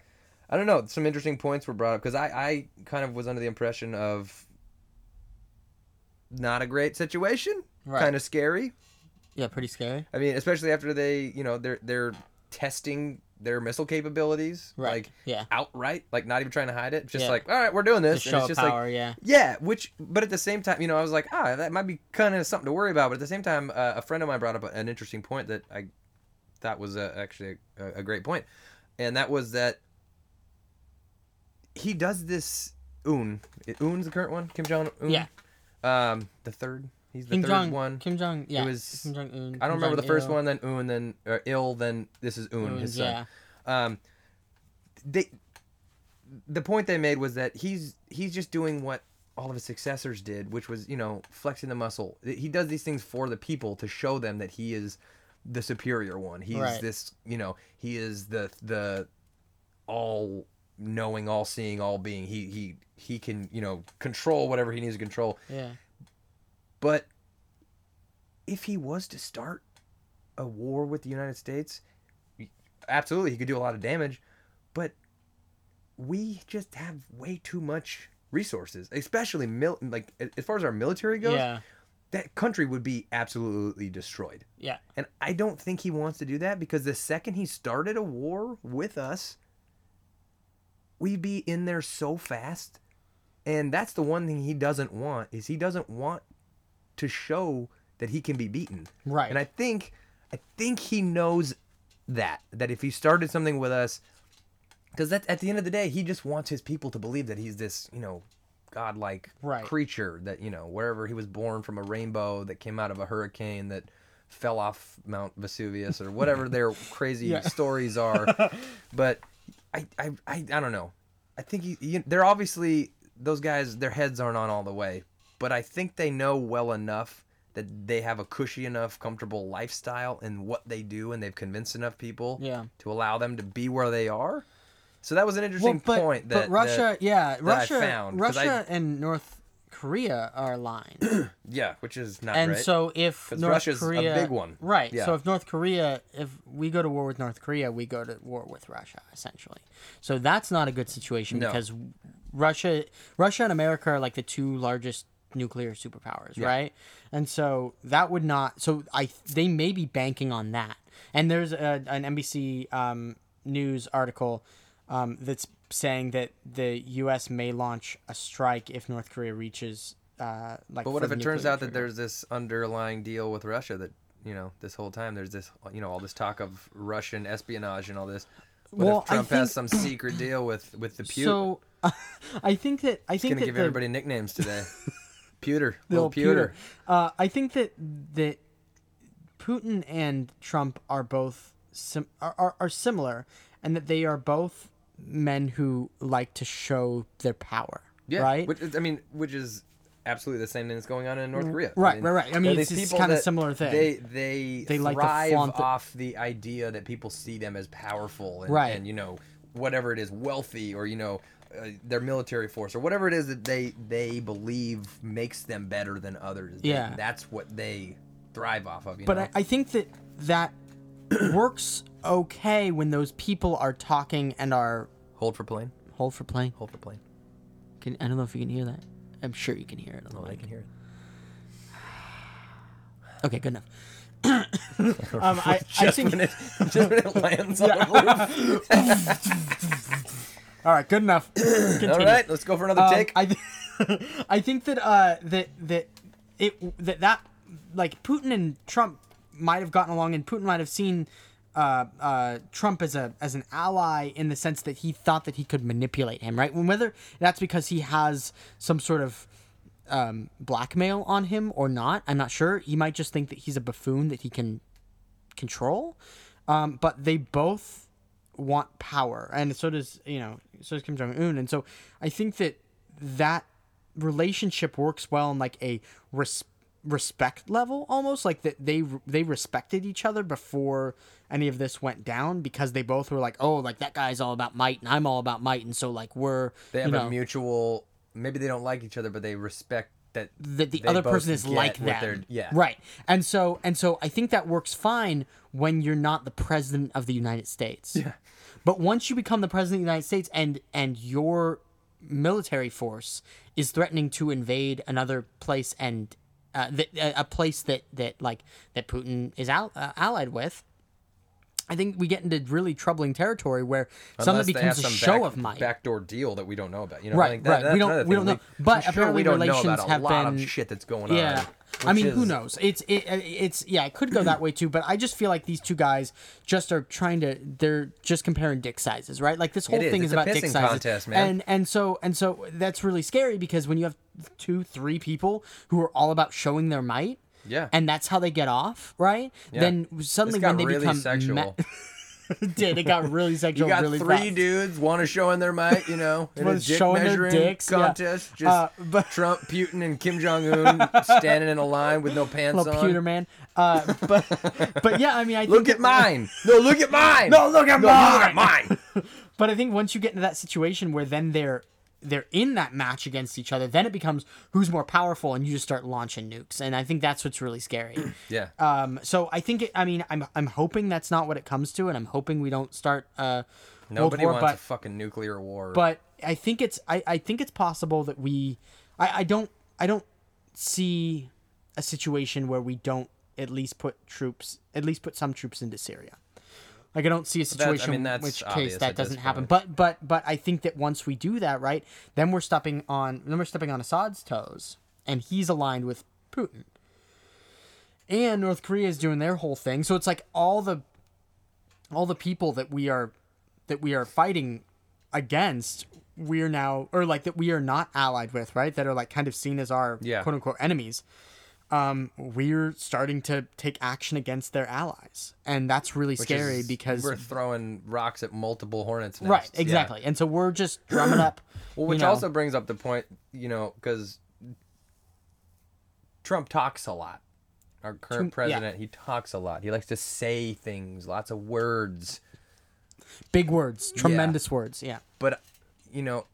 I don't know, some interesting points were brought up because I, I kind of was under the impression of not a great situation, Right. kind of scary. yeah, pretty scary. I mean, especially after they, you know, they're they're testing their missile capabilities, Right. like Yeah. outright, like not even trying to hide it, just Yeah. like, all right, we're doing this, and show it's just power. like, yeah. yeah, which, but at the same time, you know, I was like, ah, that might be kind of something to worry about. But at the same time, uh, a friend of mine brought up an interesting point that I thought was uh, actually a, a great point, and that was that he does this. Un, Un's the current one, Kim Jong Un. Yeah. Um, the third. He's the Kim third Jong. one. Kim Jong. Yeah. was- Kim Jong Un. I don't remember the first one, then Un, then uh, Il, then this is Un, his son. Yeah. Um, they, the point they made was that he's he's just doing what all of his successors did, which was you know flexing the muscle. He does these things for the people to show them that he is the superior one. He's Right. this you know he is the the all knowing, all seeing, all being. He he he can you know control whatever he needs to control. Yeah. But if he was to start a war with the United States, absolutely he could do a lot of damage. But we just have way too much resources, especially mil- like as far as our military goes. Yeah. That country would be absolutely destroyed. Yeah. And I don't think he wants to do that because the second he started a war with us, we'd be in there so fast. And that's the one thing he doesn't want is he doesn't want to show that he can be beaten. Right. And I think I think he knows that that if he started something with us because that at the end of the day he just wants his people to believe that he's this, you know, godlike Right. creature that, you know, wherever he was born from a rainbow that came out of a hurricane that fell off Mount Vesuvius or whatever their crazy Yeah. stories are. but I, I I I don't know. I think he, he, they're obviously those guys. Their heads aren't on all the way, but I think they know well enough that they have a cushy enough, comfortable lifestyle in what they do, and they've convinced enough people Yeah. to allow them to be where they are. So that was an interesting Well, but, point but that Russia, yeah, I Russia, found, 'cause I- Russia and North Korea are aligned, yeah, which is not and right. so if North Russia's a Korea, big one. right? Yeah. So if North Korea, if we go to war with North Korea, we go to war with Russia, essentially. So that's not a good situation No. because Russia, Russia and America are like the two largest nuclear superpowers, Yeah. right? And so that would not. So I they may be banking on that. And there's a, an NBC um, news article um, that's saying that the U.S. may launch a strike if North Korea reaches. Uh, like but what if it turns out that there's this underlying deal with Russia that you know this whole time there's this you know all this talk of Russian espionage and all this. What Well, if I Trump has think- some secret deal with with the Putin? So, I think that I He's think gonna that give the, everybody nicknames today. Pewter, the little old pewter. Putin. Uh, I think that that Putin and Trump are both sim- are, are, are similar, and that they are both men who like to show their power. Yeah, Right. Which is, I mean, which is absolutely the same thing that's going on in North Korea. right, I mean, right, right. I mean, it's- these kinda similar thing. They they They like to thrive flaunt the- off the idea that people see them as powerful and, Right. and you know whatever it is, wealthy or you know. Uh, their military force or whatever it is that they they believe makes them better than others. They- Yeah. that's what they thrive off of. You But know? I, I think that that works okay when those people are talking and are hold for plane, hold for plane. hold for plane. Can I don't know if you can hear that. I'm sure you can hear it. Oh, I can hear it. Okay, good enough. um, I, I think when it just when it lands on the roof. All right, good enough. All right, let's go for another Um, take. I, th- I think that uh, that that it that that like Putin and Trump might have gotten along, and Putin might have seen uh, uh, Trump as a as an ally in the sense that he thought that he could manipulate him, right? And whether that's because he has some sort of um, blackmail on him or not, I'm not sure. He might just think that he's a buffoon that he can control. Um, but they both want power, and so does you know, so does Kim Jong Un, and so I think that that relationship works well in like a res- respect level, almost like that they they respected each other before any of this went down because they both were like, oh, like that guy's all about might and I'm all about might, and so like we're They have you know, a mutual. Maybe they don't like each other, but they respect that. that the other person is like they're- Yeah. Right. And so and so I think that works fine when you're not the president of the United States. Yeah. But once you become the president of the United States and and your military force is threatening to invade another place and uh, that a place that that like that Putin is al- uh, allied with, I think we get into really troubling territory where Unless have becomes a some show back- of might. backdoor deal that we don't know about. You know, Right, like that, right. That's We don't- we don't know. But sure apparently we don't know relations a have lot been- of shit that's going Yeah. on. I which mean, who is- knows? It's it, it's yeah, it could go that way too. But I just feel like these two guys just are trying to. They're just comparing dick sizes, right? Like this whole is. thing It's is a about dick sizes, contest, man. and and so and so that's really scary because when you have two, three people who are all about showing their might. Yeah. And that's how they get off, right? Yeah. Then suddenly when they really become sexual. ma- did it got really You sexual got really three fast. dudes want to show in their might, you know, in a Was dick showing their measuring dicks, yeah. contest. Just Uh, but- Trump, Putin, and Kim Jong Un standing in a line with no pants little on. pewter man. Uh, but but yeah, I mean, I Look at mine. No, look at mine. No, look at No, you look at mine. But I think once you get into that situation where then they're they're in that match against each other, then it becomes who's more powerful, and you just start launching nukes. And I think that's what's really scary. Yeah. Um, so I think it, I mean I'm I'm hoping that's not what it comes to, and I'm hoping we don't start uh, Nobody War. wants But a fucking nuclear war. but I think it's I, I think it's possible that we I, I don't I don't see a situation where we don't at least put troops at least put some troops into Syria. Like I don't see a that's- I situation mean, that's which case that doesn't happen. But but but I think that once we do that, right, then we're stepping on then we're stepping on Assad's toes, and he's aligned with Putin. And North Korea is doing their whole thing, so it's like all the all the people that we are that we are fighting against we're now or like that we are not allied with right that are like kind of seen as our Yeah. quote unquote enemies um we're starting to take action against their allies and that's really which scary is- because we're throwing rocks at multiple hornets. Nests. right Yeah. exactly and so we're just drumming up Well, you which know- also brings up the point, you know, because Trump talks a lot. Our current Too- yeah. president, he talks a lot. He likes to say things, lots of words. Big words, tremendous words. Yeah. but you know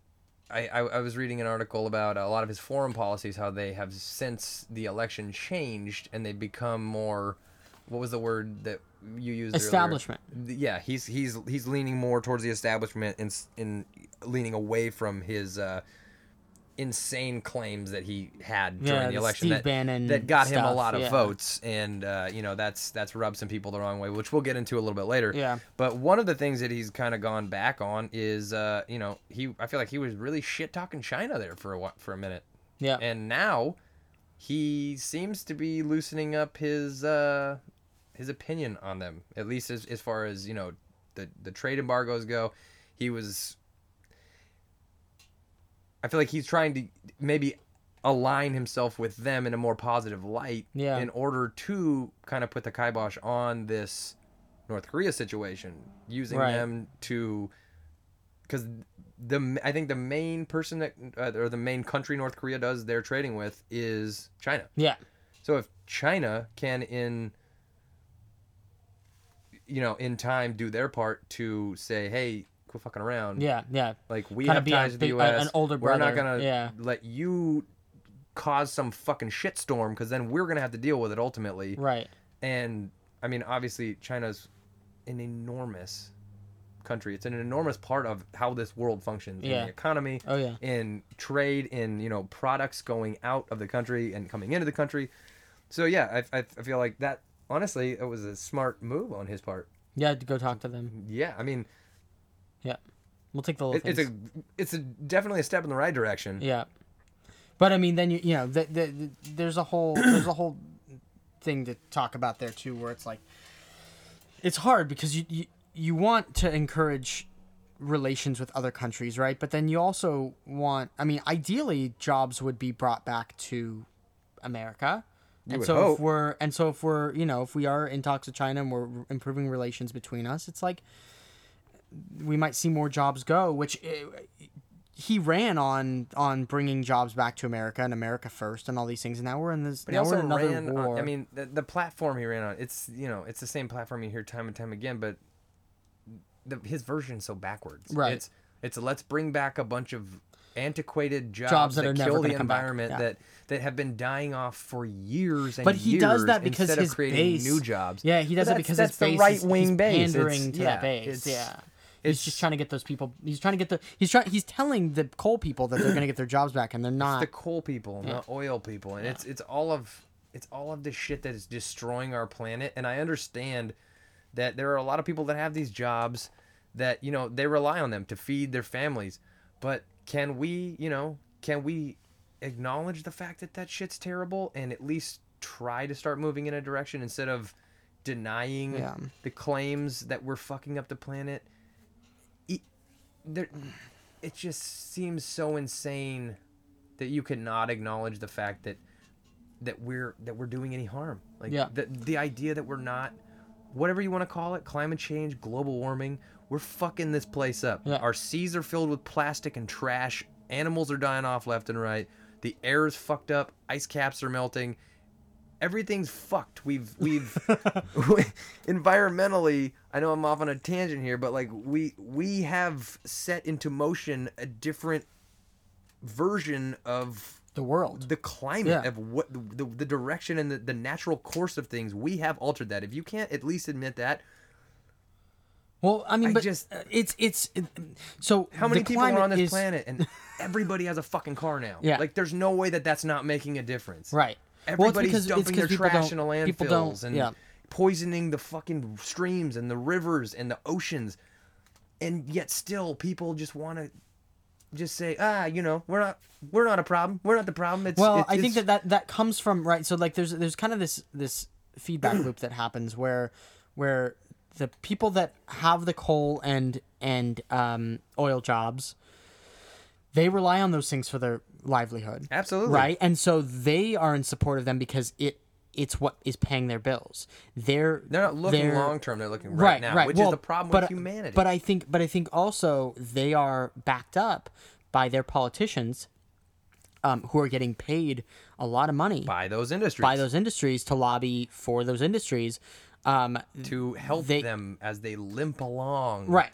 I, I, I was reading an article about a lot of his foreign policies how they have since the election changed and they become more what was the word that you used? Establishment. Th- yeah he's he's he's leaning more towards the establishment and in leaning away from his uh insane claims that he had during Yeah, the the election that, that got him a lot of yeah. votes and uh, you know that's that's rubbed some people the wrong way which we'll get into a little bit later Yeah. but one of the things that he's kind of gone back on is, uh, you know, he I feel like he was really shit talking China there for a for a minute, Yeah. and now he seems to be loosening up his uh, his opinion on them, at least as, as far as you know the the trade embargoes go. He was. I feel like he's trying to maybe align himself with them in a more positive light Yeah. in order to kind of put the kibosh on this North Korea situation, using Right. them to because the I think the main person that uh, or the main country North Korea does their trading with is China. yeah. So if China can in you know in time do their part to say, hey, quit fucking around. Yeah. Yeah. Like we Kinda have be a ties to the big- uh, a- U.S. an older We're not brother, gonna yeah. let you cause some fucking shitstorm because then we're gonna have to deal with it ultimately. Right. And I mean, obviously, China's an enormous country. It's an enormous part of how this world functions in Yeah. the economy, Oh yeah. in trade, in you know products going out of the country and coming into the country. So yeah, I, I, I feel like that. Honestly, it was a smart move on his part. Yeah. To go talk to them. Yeah, I mean, Yeah, we'll take the little it, it's a it's a definitely a step in the right direction. Yeah, but I mean, then you you know, the, the, the, there's a whole there's a whole thing to talk about there too, where it's like it's hard because you you, you want to encourage relations with other countries, right? But then you also want, I mean, ideally, jobs would be brought back to America. and would so hope. if we're and so if we're you know if we are in talks with China and we're improving relations between us, it's like we might see more jobs go. Which eh, he ran on on bringing jobs back to America and America first and all these things. And now we're in this. But now we're in another ran. war. On, I mean, the, the platform he ran on. It's you know, it's the same platform you hear time and time again, but the, his version's so backwards. Right. It's it's let's bring back a bunch of antiquated jobs, Jobs that that, kill the gonna come back, environment yeah. that that have been dying off for years and But he does that because instead his of creating base- new jobs. Yeah, he does But it because that's, base the right is, wing base. pandering It's- to yeah, that base. It's- he's just trying to get those people. He's trying to get the. He's trying. He's telling the coal people that they're going to get their jobs back, and they're not. the coal people, not oil people, and it's it's all of it's all of the shit that is destroying our planet. And I understand that there are a lot of people that have these jobs that you know they rely on them to feed their families, but can we, you know, can we acknowledge the fact that that shit's terrible and at least try to start moving in a direction instead of denying Yeah. the claims that we're fucking up the planet? It, there, it just seems so insane that you cannot acknowledge the fact that that we're that we're doing any harm. Like Yeah. the the idea that we're not whatever you want to call it, climate change, global warming, we're fucking this place up. Yeah. Our seas are filled with plastic and trash. Animals are dying off left and right. The air is fucked up. Ice caps are melting. Everything's fucked. We've we've environmentally. I know I'm off on a tangent here, but like we we have set into motion a different version of the world. the climate Yeah. of what the, the, the direction and the, the natural course of things. We have altered that. If you can't at least admit that, Well, I mean, I but just- uh, it's it's it, so. how many people are on this is- planet and everybody has a fucking car now? Yeah. Like there's no way that that's not making a difference. Right. Well, Everybody's because- it's dumping their trash in the landfills and yeah. poisoning the fucking streams and the rivers and the oceans, and yet still people just want to just say, ah, you know, we're not we're not a problem. We're not the problem. It's Well, it's, I think that, that that comes from right. So like, there's there's kind of this this feedback loop that happens where where the people that have the coal and and um, oil jobs, they rely on those things for their livelihood. absolutely right and so they are in support of them because it it's what is paying their bills they're They're not looking long term. They're looking right, now, right. which Well, is the problem but, with humanity. but i think but i think also they are backed up by their politicians um, who are getting paid a lot of money by those industries. by those industries to lobby for those industries um, to help They- them as they limp along. right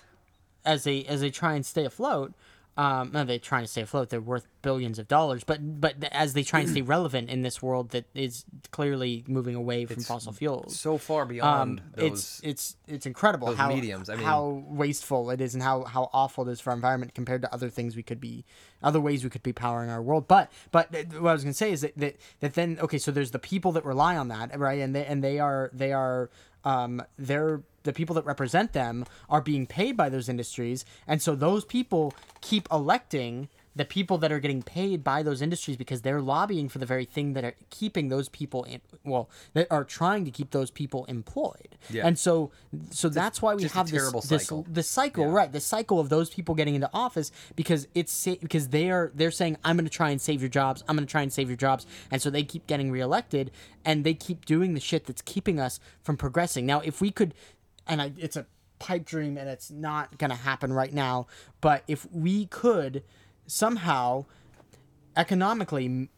as they as they try and stay afloat. Um, no, they're trying to stay afloat. They're worth billions of dollars, but but as they try and stay relevant in this world that is clearly moving away from fossil fuels. So far beyond um, those. it's it's it's incredible how mediums. I mean- how wasteful it is and how how awful it is for our environment compared to other things we could be other ways we could be powering our world. But but what I was gonna say is that that, that then okay, so there's the people that rely on that right, and they and they are they are um they're the people that represent them are being paid by those industries, and so those people keep electing the people that are getting paid by those industries because they're lobbying for the very thing that are keeping those people in well that are trying to keep those people employed. Yeah. and so so that's why we have this this cycle. the cycle right the cycle of those people getting into office because it's sa- because they are they're saying i'm going to try and save your jobs. I'm going to try and save your jobs. And so they keep getting reelected and they keep doing the shit that's keeping us from progressing. Now if we could and I, it's a pipe dream and it's not going to happen right now but if we could somehow economically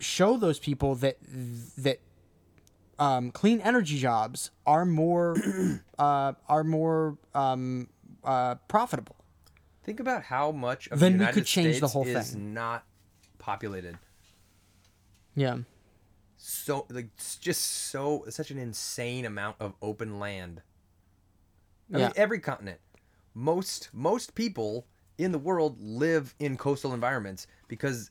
show those people that that um, clean energy jobs are more uh, are more um, uh, profitable. Think about how much of Then we the United could change the States whole is thing. not populated. Yeah. So like just so such an insane amount of open land. I Yeah. mean, every continent, most most people in the world live in coastal environments because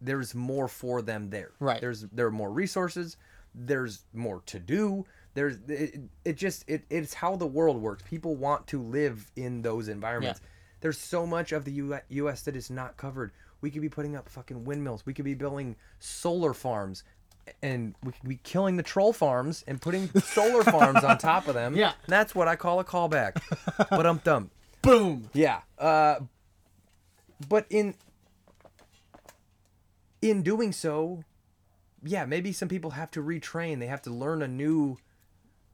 there's more for them there. Right. There's there are more resources. There's more to do. There's it, it just it, it's how the world works. People want to live in those environments. There's so much of the U- U.S. that is not covered. We could be putting up fucking windmills. We could be building solar farms, and we could be killing the troll farms and putting solar farms on top of them. Yeah. that's what I call a callback. but um dumb. Boom. Yeah. Uh, but in in doing so, yeah, maybe some people have to retrain. They have to learn a new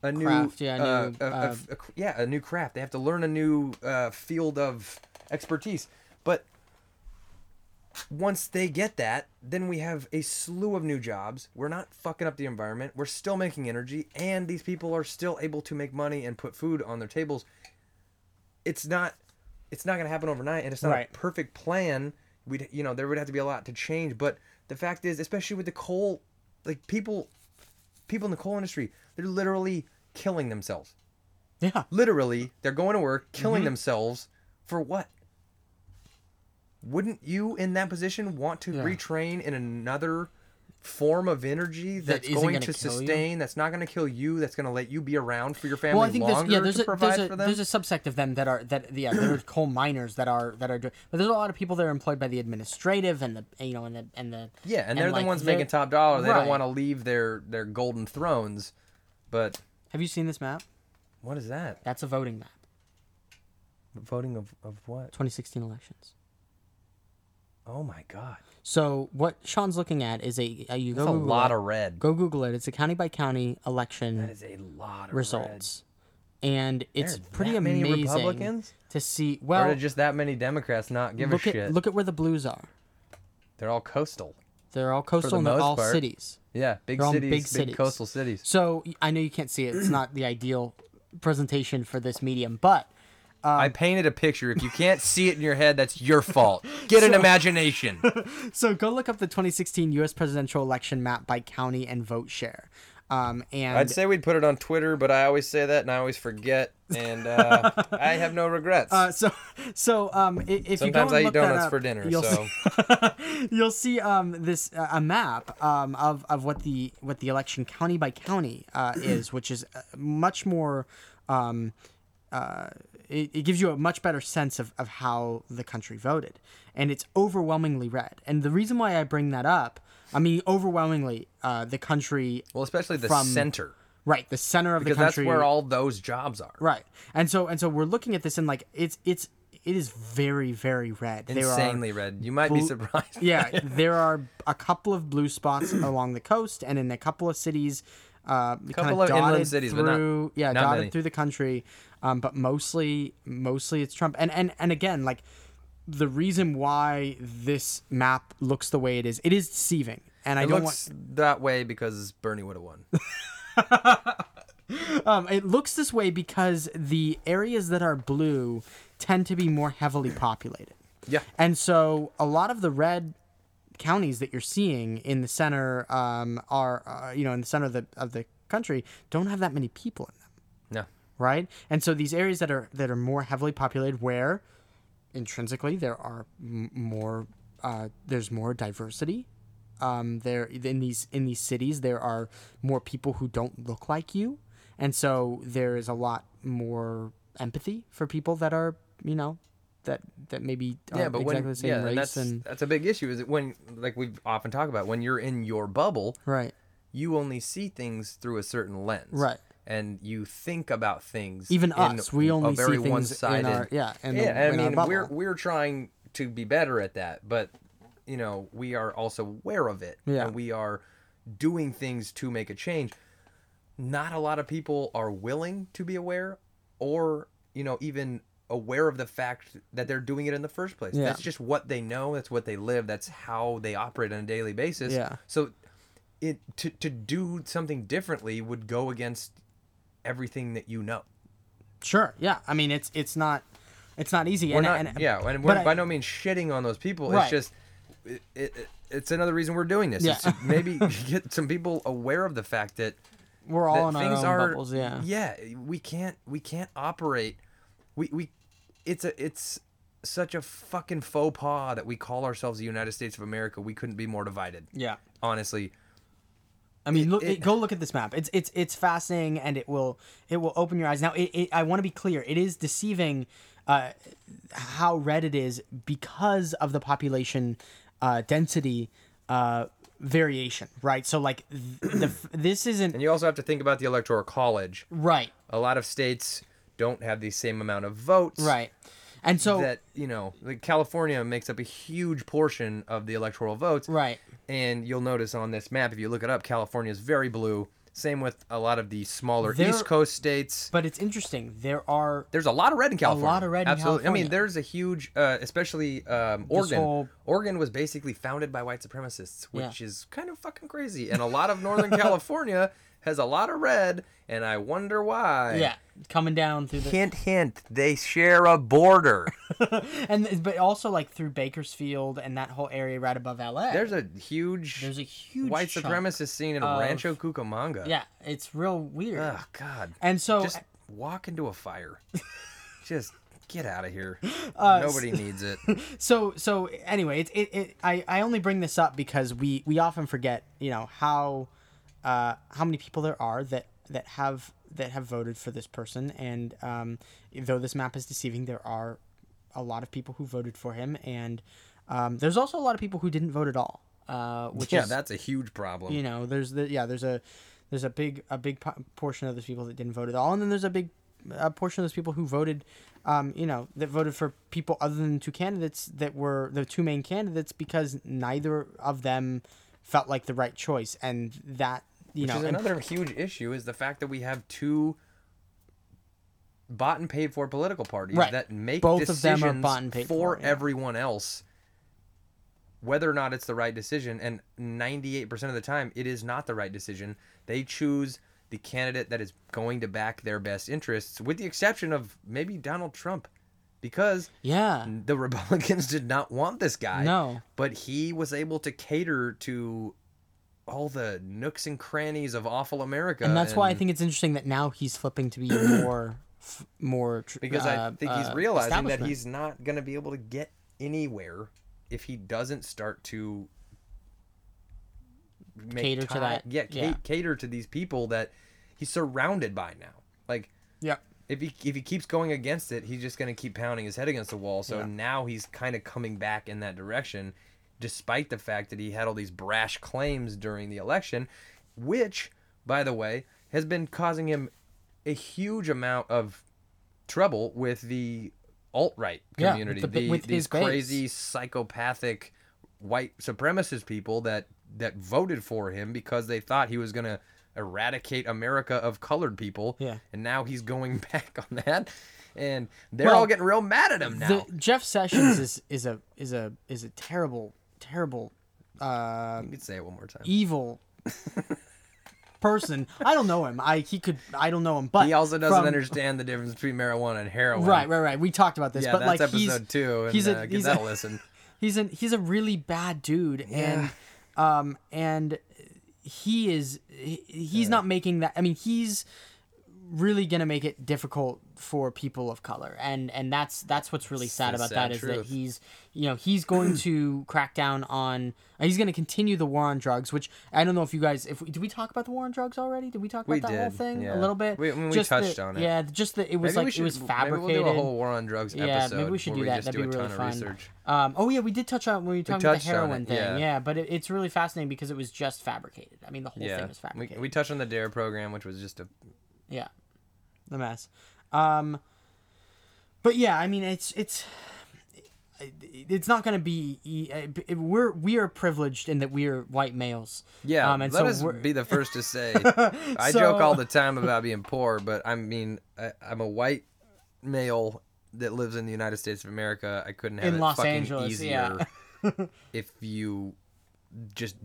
a new Craft, yeah, a uh, new, a- a- uh, a- yeah, a new craft. They have to learn a new uh, field of expertise. But once they get that, then we have a slew of new jobs. We're not fucking up the environment. We're still making energy, and these people are still able to make money and put food on their tables. It's not, it's not gonna happen overnight, and it's not Right. a perfect plan. We'd, you know, there would have to be a lot to change. But the fact is, especially with the coal, like people, people in the coal industry, they're literally killing themselves. Yeah. Literally, they're going to work, Mm-hmm. killing themselves for what? Wouldn't you, in that position, want to Yeah. retrain in another form of energy that's isn't going to kill you? sustain, that's not going to kill you, that's going to let you be around for your family Well, I think there's yeah there's to a provide there's a for them? there's a subsect of them that are that yeah there are coal miners that are that are doing but there's a lot of people that are employed by the administrative and the you know and the and the yeah, and they're like, the ones they're- making top dollar. They Right. don't want to leave their their golden thrones. But Have you seen this map? what is that? That's a voting map. Voting of, of what? 2016 elections. Oh my god. So what Sean's looking at is a, you That's go a Google lot it, of red. go Google it. It's a county by county election That is a lot of red. results, and it's There are pretty that many amazing Republicans? to see. Well, are just that many Democrats not give look a at shit? look at where the blues are. They're all coastal. They're all coastal and they're all part. cities. Yeah, big cities, big big, cities. coastal cities. So I know you can't see it. It's not the ideal presentation for this medium, but I Um, painted a picture. If you can't see it in your head, that's your fault. Get an imagination. so go look up the 2016 U.S. presidential election map by county and vote share. Um, and I'd say we'd put it on Twitter, but I always say that and I always forget, and uh, I have no regrets. Uh, so, so um, i- if you go Sometimes and I eat donuts up, for dinner, you'll so see, you'll see um this uh, a map um of, of what the what the election county by county uh, is, which is uh, much more um uh it, it gives you a much better sense of, of how the country voted, and it's overwhelmingly red. And the reason why I bring that up, I mean, overwhelmingly, uh, the country well, especially the from center, right, the center of because the country. Because that's where all those jobs are. Right. And so and so we're looking at this and like it's it's it is very very red. Insanely red. You might be surprised. yeah, there are a couple of blue spots along the coast and in a couple of cities. Uh, kind Couple of inland cities, but not- through, yeah, not dotted many. through the country, um, but mostly, mostly it's Trump. And and and again, like the reason why this map looks the way it is, it is deceiving. And I It don't looks want that way because Bernie would have won. um, it looks this way because the areas that are blue tend to be more heavily populated. Yeah. And so a lot of the red counties that you're seeing in the center um, are, uh, you know, in the center of the of the country don't have that many people in. Right? And so these areas that are that are more heavily populated, where intrinsically there are m- more, uh, there's more diversity. Um, there in these in these cities there are more people who don't look like you, and so there is a lot more empathy for people that are you know that that maybe Yeah, aren't but exactly when the same yeah, and that's and that's a big issue. Is it when like we often talk about when you're in your bubble, right you only see things through a certain lens. Right. And you think about things. even us we only a very see things one-sided. in our yeah the, yeah, I in mean, we're we're trying to be better at that, but you know, we are also aware of it. Yeah. And we are doing things to make a change. Not a lot of people are willing to be aware or, you know, even aware of the fact that they're doing it in the first place. Yeah. That's just what they know, that's what they live, that's how they operate on a daily basis. Yeah. So it to to do something differently would go against everything that you know. sure yeah i mean it's it's not it's not easy We're and, not, and yeah, and we're I- by no means shitting on those people. Right. It's just, it, it, it's another reason we're doing this. Yeah. Maybe get some people aware of the fact that, we're all in our things own are, bubbles yeah yeah, we can't, we can't operate. We we, it's a it's such a fucking faux pas that we call ourselves the United States of America. We couldn't be more divided. yeah Honestly, I mean, look, it- go look at this map. It's it's it's fascinating, and it will it will open your eyes. Now, it, it, I want to be clear. It is deceiving uh, how red it is because of the population uh, density uh, variation, right? So, like, the this isn't and you also have to think about the electoral college. right, A lot of states don't have the same amount of votes. right, and so that you know like california makes up a huge portion of the electoral votes. Right, and you'll notice on this map if you look it up california is very blue. Same with a lot of the smaller There- east coast states. But it's interesting. There are there's a lot of red in california. A lot of red in absolutely. I mean there's a huge uh, especially um, oregon. whole- oregon was basically founded by white supremacists Yeah. which is kind of fucking crazy. And a lot of northern california has a lot of red and i wonder why yeah coming down through the hint hint they share a border and but also like through Bakersfield and that whole area right above LA. There's a huge There's a huge white supremacist scene in of- Rancho Cucamonga. Yeah, it's real weird. Oh God. and so Just walk into a fire. Just get out of here. Uh, Nobody needs it. so so anyway, it's it, it I, I only bring this up because we we often forget, you know, how uh how many people there are that that have that have voted for this person and um though this map is deceiving, there are a lot of people who voted for him and um there's also a lot of people who didn't vote at all. Uh which Yeah, is that's a huge problem. you know there's the yeah there's a there's a big a big po- portion of those people that didn't vote at all and then there's a big a portion of those people who voted um, you know that voted for people other than two candidates that were the two main candidates because neither of them felt like the right choice and that you Which know is and- another huge issue is the fact that we have two bought and paid for political parties Right. that make Both of them are bought and paid for for, yeah. everyone else whether or not it's the right decision and 98% of the time it is not the right decision they choose the candidate that is going to back their best interests with the exception of maybe Donald Trump because yeah the Republicans did not want this guy No. but he was able to cater to all the nooks and crannies of awful America and that's why I think it's interesting that now he's flipping to be more f- more tr- because I uh, think he's uh, realizing that he's not going to be able to get anywhere if he doesn't start to make Cater to that, Yeah, yeah. cater to these people that he's surrounded by now. Like yeah if he if he keeps going against it, he's just going to keep pounding his head against the wall. So Yeah. now he's kind of coming back in that direction, despite the fact that he had all these brash claims during the election, which, by the way, has been causing him a huge amount of trouble with the alt right Yeah, with community. the the, with these his base. crazy psychopathic white supremacist people that that voted for him because they thought he was going to eradicate America of colored people. Yeah. And now he's going back on that. And they're Well, all getting real mad at him now. The, Jeff Sessions is is a is a is a terrible terrible uh you could say it one more time. evil person. I don't know him. I he could. I don't know him. But He also doesn't from- understand the difference between marijuana and heroin. Right, right, right. We talked about this, Yeah, but that's like episode he's two, and he's a- uh, he's a- a listen. he's an he's a really bad dude, and um and he is he, he's not making that. I mean, he's really gonna make it difficult for people of color and and that's that's what's really sad the about sad that is that truth. he's you know he's going to crack down on he's going to continue the war on drugs which i don't know if you guys if did we talk about the war on drugs already did we talk about We that whole thing yeah. a little bit We- we Just touched that- on it. yeah just that it was Maybe we like it was fabricated Maybe we'll do a whole war on drugs yeah, episode. maybe we should do that. That'd do be a really fun. Um, oh yeah, we did touch on when we talked about the heroin thing. yeah. Yeah. but it, it's really fascinating because it was just fabricated. I mean, the whole Yeah, thing was we, fabricated. we touched on the Dare program, which was just a yeah, the mess. Um, but yeah, I mean, it's it's it's not going to be. uh, We're we are privileged in that we are white males. yeah. Um, and let so us we're- be the first to say. I So- joke all the time about being poor, but I mean, I, I'm a white male that lives in the United States of America. I couldn't have In it Los fucking Angeles, easier yeah. if you just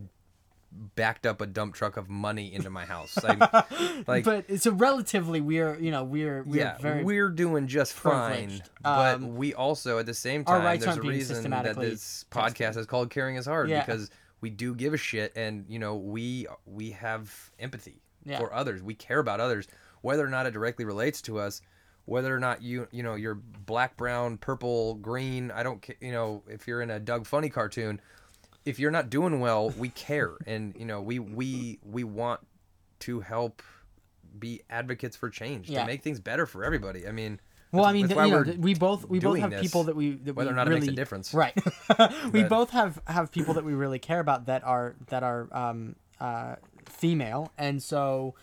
backed up a dump truck of money into my house. Like, like but it's a relatively we're you know we're we're yeah, very we're doing just fine. privileged. But Um, we also, at the same time, there's a reason that this podcast is called "Caring Is Hard" Yeah. because we do give a shit, and you know, we we have empathy Yeah. for others. We care about others, whether or not it directly relates to us. Whether or not you you know you're black, brown, purple, green, I don't you know if you're in a Doug Funnie cartoon, if you're not doing well, we care, and you know we we we want to help be advocates for change Yeah. to make things better for everybody. I mean, Well, I mean, you know, we both we both have this, people that we that whether we or not it really makes a difference. right. we But- both have have people that we really care about that are that are um, uh, female, and so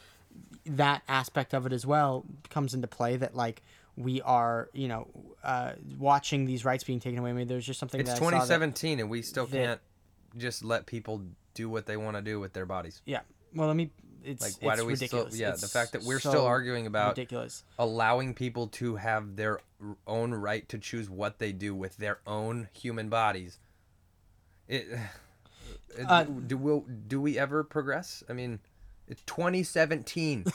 that aspect of it as well comes into play. That like we are, you know, uh, watching these rights being taken away. I mean, there's just something. it's that I saw that- 2017, and we still that- can't just let people do what they want to do with their bodies. yeah. Well, let me. It's Like, why it's do we ridiculous. still? Yeah, It's the fact that we're so still arguing about ridiculous. allowing people to have their own right to choose what they do with their own human bodies. It. Uh, do we do we ever progress? I mean, it's 2017.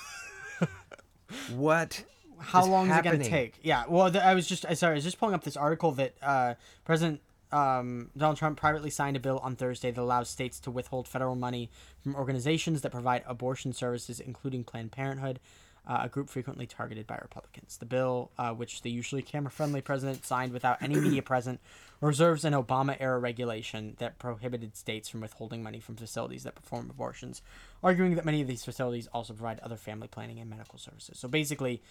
what? how long is it going to take? Yeah. Well, I was just I sorry, I was just pulling up this article that uh, President um, Donald Trump privately signed a bill on Thursday that allows states to withhold federal money from organizations that provide abortion services, including Planned Parenthood. Uh, a group frequently targeted by Republicans. The bill, uh, which the usually camera friendly president signed without any media present, reserves an Obama era regulation that prohibited states from withholding money from facilities that perform abortions, arguing that many of these facilities also provide other family planning and medical services. So basically,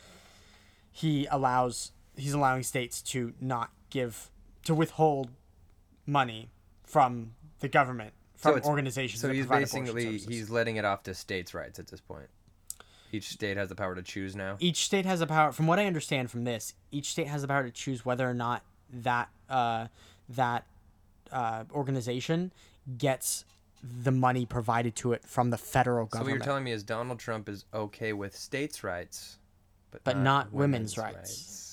he allows he's allowing states to not give to withhold money from the government from it's- organizations So that he's basically he's letting it off to states' rights at this point. Each state has the power to choose now. each state has the power from what i understand from this each state has the power to choose whether or not that uh, that uh, organization gets the money provided to it from the federal government. So what you're telling me is Donald Trump is okay with states' rights, but, But not women's rights. Let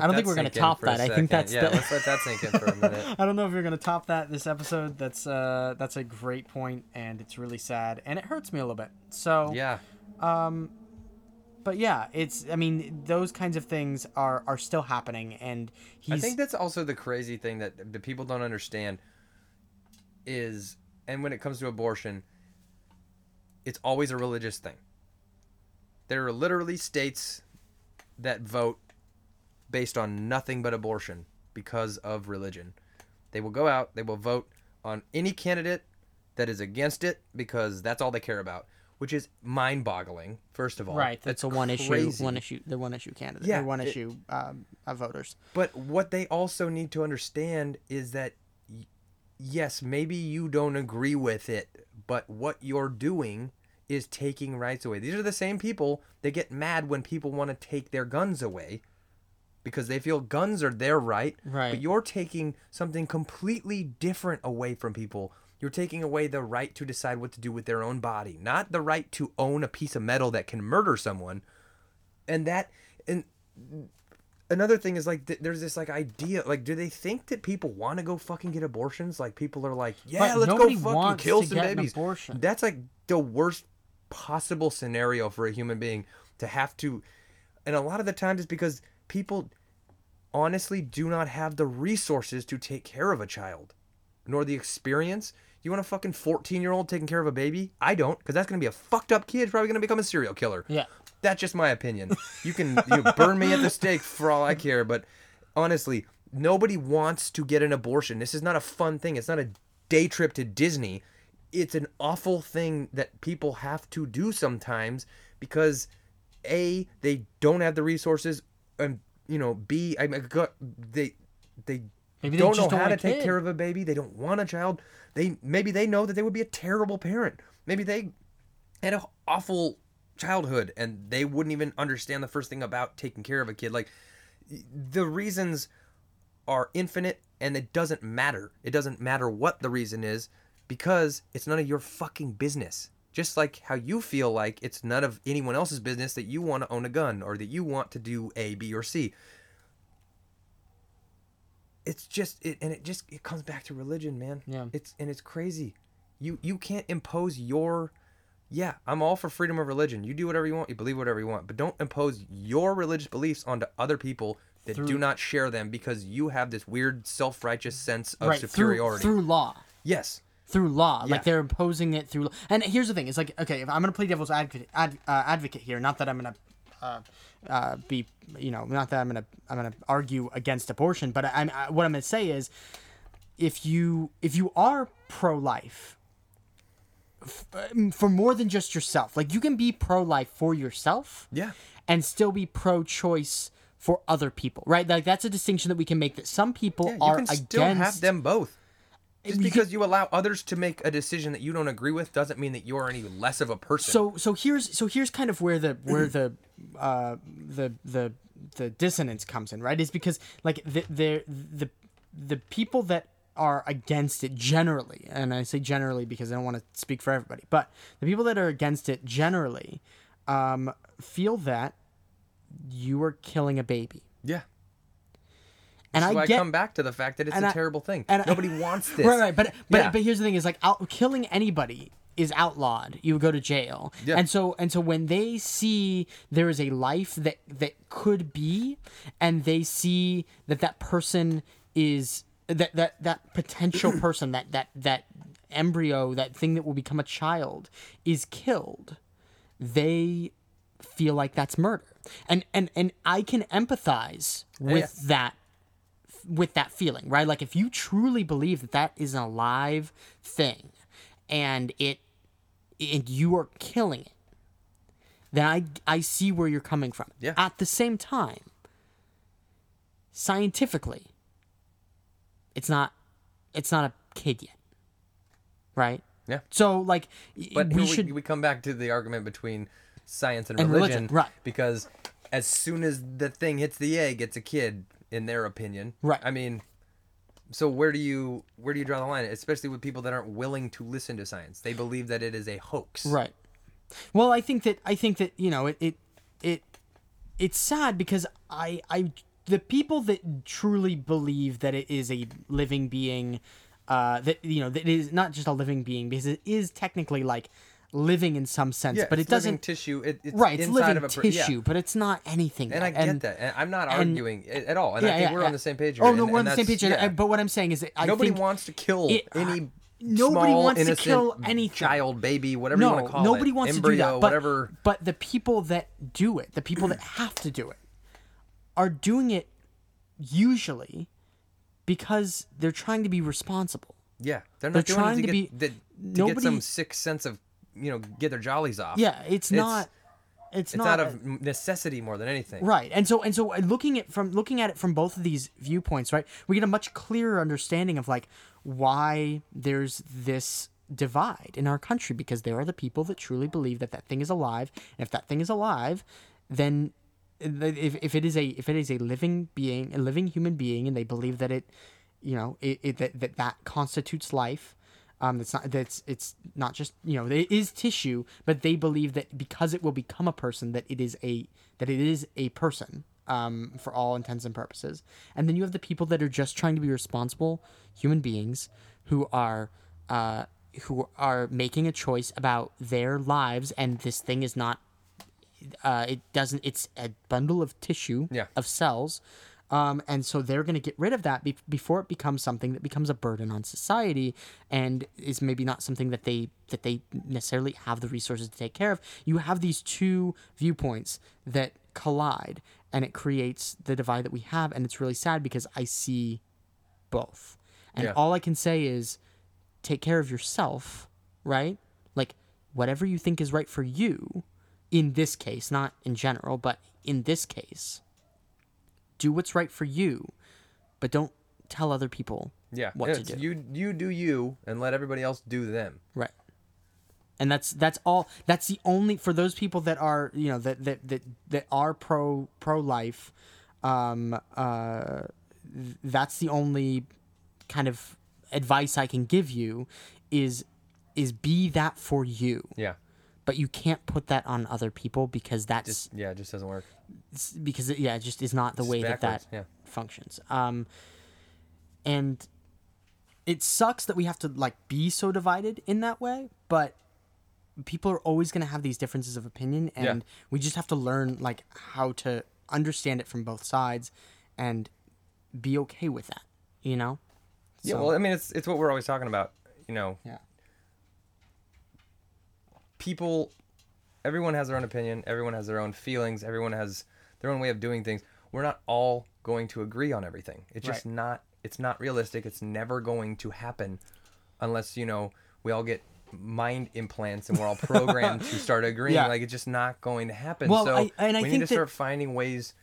I don't think we're gonna top that. I think that's yeah. the- let's let that sink in for a minute. I don't know if you're gonna top that this episode. That's uh that's a great point, and it's really sad, and it hurts me a little bit. So Yeah, um, but yeah, it's I mean those kinds of things are are still happening, and he's I think that's also the crazy thing that the people don't understand is, and when it comes to abortion, it's always a religious thing. There are literally states that vote based on nothing but abortion because of religion. They will go out, they will vote on any candidate that is against it because that's all they care about, which is mind-boggling. First of all, right. That's, a one issue, one issue, the one issue candidate, Yeah, one it- issue um, of voters. But what they also need to understand is that yes, maybe you don't agree with it, but what you're doing is taking rights away. These are the same people that get mad when people want to take their guns away because they feel guns are their right. Right. But you're taking something completely different away from people. You're taking away the right to decide what to do with their own body, not the right to own a piece of metal that can murder someone. And that and another thing is like th- there's this like idea like do they think that people want to go fucking get abortions like people are like yeah But let's go fucking kill some babies abortion. that's like the worst possible scenario for a human being to have to and a lot of the times it's because people honestly do not have the resources to take care of a child nor the experience you want a fucking 14 year old taking care of a baby i don't because that's going to be a fucked up kid probably going to become a serial killer Yeah. that's just my opinion. You can you burn me at the stake for all I care, but honestly, nobody wants to get an abortion. This is not a fun thing. It's not a day trip to Disney. It's an awful thing that people have to do sometimes because a they don't have the resources and you know b I mean, they they Maybe they don't just know don't how to take kid. care of a baby. They don't want a child. They maybe they know that they would be a terrible parent. Maybe they had an awful childhood and they wouldn't even understand the first thing about taking care of a kid like the reasons are infinite and it doesn't matter it doesn't matter what the reason is because it's none of your fucking business just like how you feel like it's none of anyone else's business that you want to own a gun or that you want to do a b or c it's just it and it just it comes back to religion man Yeah. it's and it's crazy you you can't impose your yeah i'm all for freedom of religion you do whatever you want you believe whatever you want but don't impose your religious beliefs onto other people that do not share them because you have this weird self-righteous sense of right. Through, superiority through law. yes through law. Yeah. Like they're imposing it through. And here's the thing: it's like okay, if I'm gonna play devil's advocate, ad, uh, advocate here. Not that I'm gonna uh, uh, be, you know, not that I'm gonna I'm gonna argue against abortion, but I, I'm I, what I'm gonna say is, if you if you are pro-life. f- um, For more than just yourself, like you can be pro-life for yourself, Yeah. and still be pro-choice for other people, right? Like that's a distinction that we can make. That some people yeah you are can still against have them both just because you allow others to make a decision that you don't agree with doesn't mean that you're any less of a person. So so here's so here's kind of where the where the uh the the the dissonance comes in right? Is because like the the the the people that are against it generally and i say generally because i don't want to speak for everybody but the people that are against it generally um feel that you are killing a baby. Yeah and so i I come back to the fact that it's a I- terrible thing. and I- Nobody wants this. Right, right. But but Yeah. but here's the thing: is like out, killing anybody is outlawed. You go to jail. Yeah. And so and so when they see there is a life that that could be, and they see that that person is that that that potential person that that that embryo that thing that will become a child is killed, they feel like that's murder. And and and I can empathize with that with that feeling, right? Like if you truly believe that that is an alive thing and it and you are killing it, then I I see where you're coming from. Yeah. At the same time, scientifically, it's not it's not a kid yet. Right? Yeah. So like But we we, should we come back to the argument between science and, And religion, religion, right. Because as soon as the thing hits the egg, it's a kid, in their opinion. Right. I mean, so where do you where do you draw the line? Especially with people that aren't willing to listen to science, they believe that it is a hoax. Right. Well, I think that I think that you know it it it it's sad because I I the people that truly believe that it is a living being, uh, that you know that it is not just a living being because it is technically like living in some sense, Yeah, but it doesn't. tissue. It, it's right, it's living of a per- yeah. tissue, but it's not anything. And I get that. And I'm not arguing it at all. And I think yeah, we're yeah. on the same page. Here. Oh and- no, we're on the same page. and- But what I'm saying is, I Nobody wants to kill it- any. Uh, nobody small, wants to kill any Child, baby, whatever you want to call it. nobody wants Embryo, to do that. But, whatever. but the people that do it, the people that have to do it, are doing it usually because they're trying to be responsible. Yeah, they're They're not doing trying it to, to get, be- the- to nobody- get some sick sense of you know get their jollies off. Yeah, it's, not. It's, It's not out of necessity more than anything. Right, and so and so uh, looking at from looking at it from both of these viewpoints, right, we get a much clearer understanding of like why there's this divide in our country because there are the people that truly believe that that thing is alive, and if that thing is alive, then if, if it is a if it is a living being, a living human being, and they believe that it, you know, it, it that, that that constitutes life. Um, that's not that's it's not just you know it is tissue, but they believe that because it will become a person, that it is a that it is a person, um, for all intents and purposes. And then you have the people that are just trying to be responsible human beings who are uh, who are making a choice about their lives, and this thing is not. Uh, it doesn't. It's a bundle of tissue Yeah. of cells. Um, and so they're going to get rid of that be- before it becomes something that becomes a burden on society and is maybe not something that they that they necessarily have the resources to take care of. You have these two viewpoints that collide, and it creates the divide that we have, and it's really sad because I see both, and Yeah. all I can say is take care of yourself, right? Like whatever you think is right for you, in this case, not in general, but in this case do what's right for you, but don't tell other people Yeah. what to do. You you do you and let everybody else do them. Right. And that's that's all that's the only for those people that are, you know, that that that, that are pro pro life um uh that's the only kind of advice I can give you is is be that for you. Yeah. But you can't put that on other people because that's Just yeah, it just doesn't work. because it, yeah, it just is not the It's way that backwards, that yeah. functions. Um, and it sucks that we have to like be so divided in that way, but people are always going to have these differences of opinion, and Yeah. we just have to learn like how to understand it from both sides and be okay with that. You know? Yeah, So- well, I mean, it's it's what we're always talking about. You know, yeah, people, everyone has their own opinion. Everyone has their own feelings. Everyone has their own way of doing things. We're not all going to agree on everything. It's just Right. not. It's not realistic. It's never going to happen, unless you know we all get mind implants and we're all programmed to start agreeing. Yeah. Like it's just not going to happen. Well, so I- and I we think need to that- start finding ways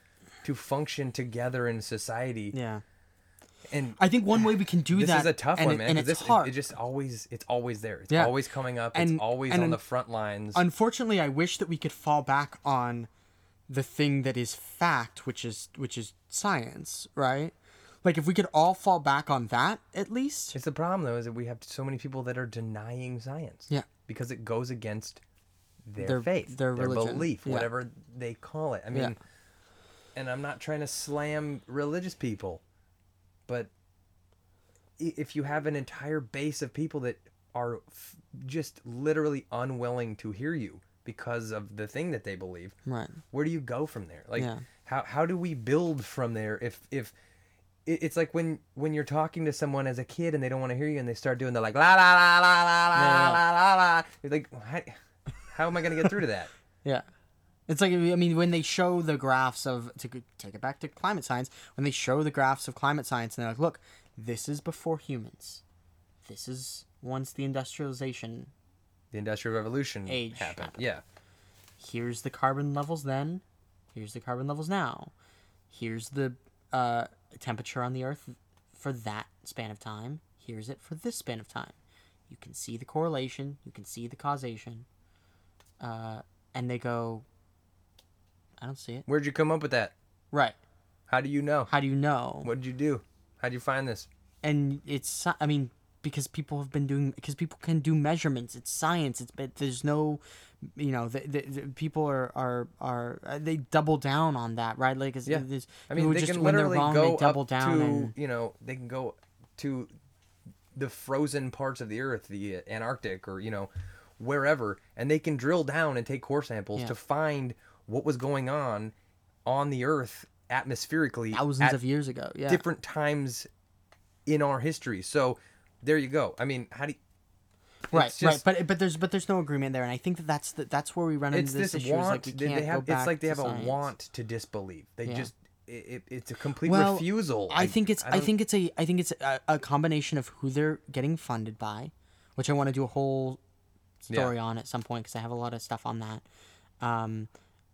to function together in society. yeah. And I think one way we can do this that is a tough one, it- man. it's this, hard. It, just always, it's always there. It's Yeah. always coming up. And- it's always and on the front lines. unfortunately i wish that we could fall back on the thing that is fact which is which is science right like if we could all fall back on that at least It's the problem though, is that we have so many people that are denying science. Yeah. Because it goes against their, Their- faith, their religion. belief, Yeah. whatever they call it. I mean, and I'm not trying to slam religious people, but if you have an entire base of people that are f- just literally unwilling to hear you because of the thing that they believe, right. where do you go from there? Like Yeah. how how do we build from there if if it's like when when you're talking to someone as a kid and they don't want to hear you and they start doing the like la la la la la la la la la you're like how, how am i going to get through to that? Yeah it's like i mean when they show the graphs of to take it back to climate science when they show the graphs of climate science and they're like look this is before humans. This is once the industrialization the industrial revolution Age happened. happened. yeah. Here's the carbon levels then. Here's the carbon levels now. Here's the uh, temperature on the earth for that span of time. Here's it for this span of time. You can see the correlation. You can see the causation. Uh, and they go i don't see it. Where'd you come up with that? Right. How do you know? How do you know? What did you do? How'd you find this? And it's i mean because people have been doing because people can do measurements. It's science. It's but there's no you know the, the, the people are are are uh, they double down on that right? Like Yeah. there's i mean they just, can when they're literally wrong, go they double up down to and you know they can go to the frozen parts of the earth the uh, antarctic or you know wherever and they can drill down and take core samples Yeah. to find what was going on on the earth atmospherically thousands at of years ago yeah. different times in our history. So there you go. I mean how do you right just- right but but there's but there's no agreement there and i think that that's the, that's where we run into this, this issue is like they, can't have go back it's like they have a want to disbelieve. They Yeah. just it, it, it's a complete well, refusal. I, think it's I, don't- think it's a I think it's a, a combination of who they're getting funded by, which I want to do a whole story on at some point because I have a lot of stuff on that, um,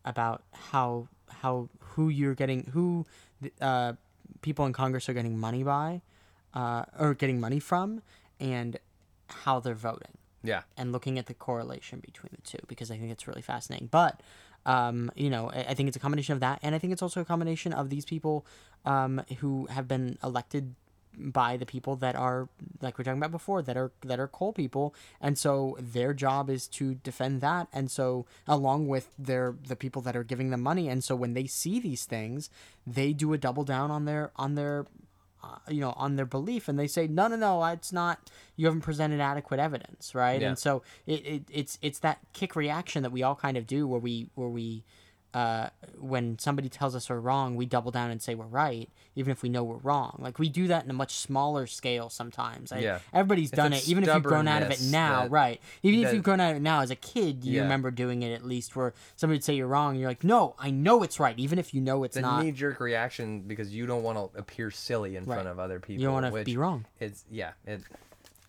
about how how who you're getting who uh, people in Congress are getting money by, uh, or getting money from, and how they're voting yeah and looking at the correlation between the two because I think it's really fascinating. But um, you know, I, I think it's a combination of that, and I think it's also a combination of these people um, who have been elected by the people that are like we are talking about before that are that are coal people. And so their job is to defend that. And so along with their the people that are giving them money. And so when they see these things they do a double down on their on their uh, you know on their belief. And they say no no no it's not you haven't presented adequate evidence right? Yeah. and so it, it it's it's that kick reaction that we all kind of do where we where we uh, when somebody tells us we're wrong, we double down and say we're right, even if we know we're wrong. Like we do that in a much smaller scale sometimes. I, Yeah. everybody's It's done it, even if you've grown out of it now, that- right? Even if you've grown out of it now as a kid, you Yeah. remember doing it at least. Where somebody would say you're wrong, and you're like, no, I know it's right, even if you know it's It's a not. knee jerk reaction because you don't want to appear silly in front of other people. You don't want to be wrong. It's yeah. It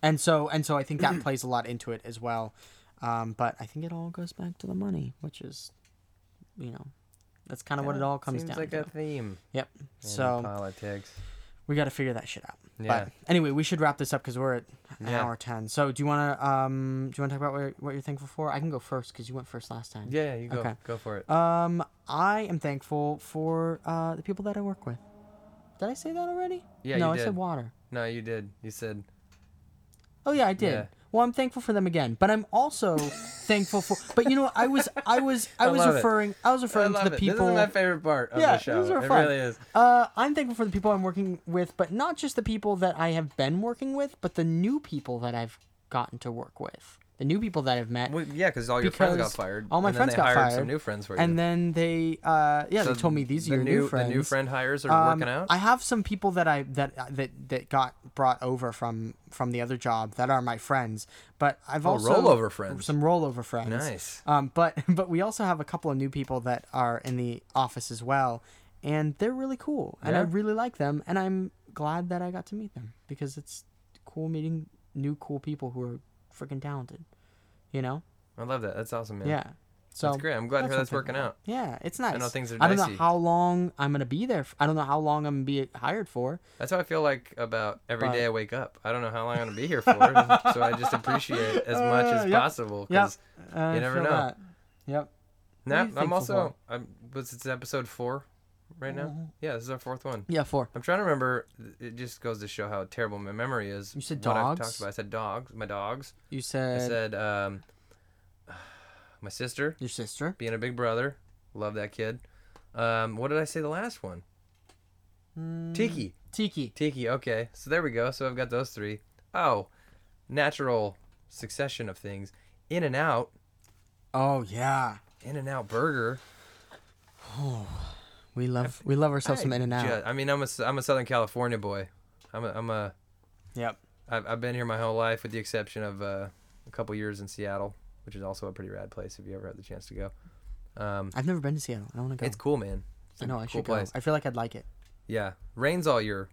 and so and so I think that plays a lot into it as well. Um, but I think it all goes back to the money, which is, you know, that's kind of what it all comes seems down like to. a theme. Yep. in So politics. we got to figure that shit out. Yeah. But anyway, we should wrap this up because we're at an Yeah. hour ten. So do you want to um do you want to talk about what you're, what you're thankful for? I can go first because you went first last time. Yeah, yeah, you go Okay. go for it. Um, I am thankful for uh the people that I work with. Did I say that already? Yeah, no, you I did. said water. No, you did. You said Oh yeah, I did. Yeah. Well, I'm thankful for them again, but I'm also thankful for. But you know, I was, I was, I, I was love it. referring, I was I referring to love the it. people. This is my favorite part of Yeah, the show. these are it fun. really is. Uh, I'm thankful for the people I'm working with, but not just the people that I have been working with, but the new people that I've gotten to work with. The new people that I've met. Well, yeah, because all your friends got fired. all my friends got fired, some new friends for you. and then they, uh, yeah, So they told me these are the your new, new friends. The new friend hires are Um, working out. I have some people that I that that that got brought over from from the other job that are my friends, but I've Oh, also rollover friends. Some rollover friends. Nice. Um, but but we also have a couple of new people that are in the office as well, and they're really cool, and I really like them, and I'm glad that I got to meet them because it's cool meeting new cool people who are freaking talented, you know? I love that. That's awesome, man. Yeah. So that's great. I'm glad hear that's working out. Yeah, it's nice. I know things are I don't know how long I'm gonna be there. I don't know how long I'm gonna be hired for. That's how I feel like about every day But- I wake up. I don't know how long I'm gonna be here for, so I just appreciate it as much Uh, as yep. possible. Yep. 'cause Uh, You never know. That. Yep. No, I'm also. I'm. What's it's episode four, right now? Mhm. Yeah, this is our fourth one. Yeah, four. I'm trying to remember. It just goes to show how terrible my memory is. You said dogs? talked about. I said dogs. My dogs. You said. I said, said um, my sister your sister. being a big brother. Love that kid. Um, what did I say the last one? Mm, Tiki. Tiki. Tiki. Okay, so there we go. So I've got those three. Oh, natural succession of things. In and out. Oh yeah. In and out burger. We love we love ourselves some In and Out. I mean, I'm a I'm a Southern California boy. I'm a I'm a Yep. I've, I've been here my whole life, with the exception of uh, a couple years in Seattle, which is also a pretty rad place if you ever had the chance to go. Um, I've never been to Seattle. I want to go. it's cool, man. It's I know I cool should place. go. I feel like I'd like it. Yeah, rains all year,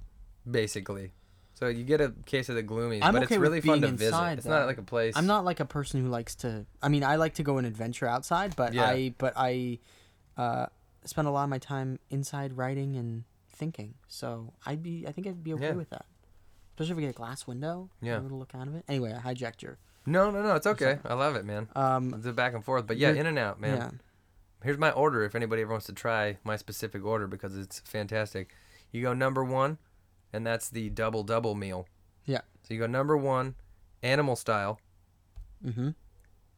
basically. So you get a case of the gloomies, I'm but okay it's really fun to visit. inside, It's not like a place. I'm not like a person who likes to. I mean, I like to go and adventure outside, but Yeah. I but I uh, spend a lot of my time inside writing and thinking. So I'd be. I think I'd be okay Yeah. with that. Especially if we get a glass window. Yeah. A little look out of it. Anyway, I hijacked your. No, no, no. It's okay. I love it, man. Um. the back and forth, but yeah, in and out, man. Yeah. Here's my order. If anybody ever wants to try my specific order because it's fantastic, you go number one, and that's the double double meal. Yeah. So you go number one, animal style, Mm-hmm.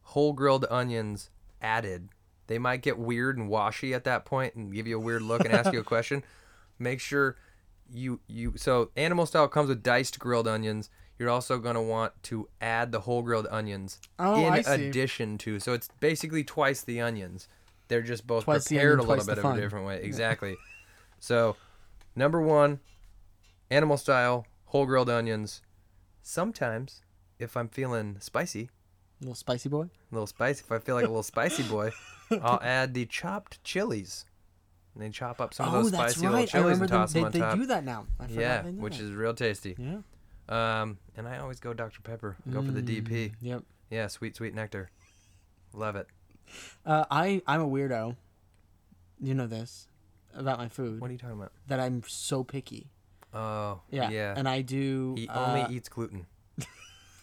whole grilled onions added. They might get weird and washy at that point and give you a weird look and ask you a question. Make sure you you so animal style comes with diced grilled onions. You're also going to want to add the whole grilled onions Oh, in addition to. So it's basically twice the onions. They're just both Twice prepared onion, a little bit of a different way. Exactly. so, number 1, animal style whole grilled onions. Sometimes if I'm feeling spicy, Little spicy boy. a little spicy. If I feel like a little spicy boy, I'll add the chopped chilies. And then chop up some of oh, those spicy little chilies and toss They, them on they top. do that now. I forgot yeah, they do which that. is real tasty. Yeah. Um, and I always go Dr Pepper. Go for the DP. Mm, Yep. Yeah, sweet sweet nectar. Love it. Uh, I I'm a weirdo. You know this about my food What are you talking about? that I'm so picky. Oh, Yeah. yeah. And I do. he uh, only eats gluten.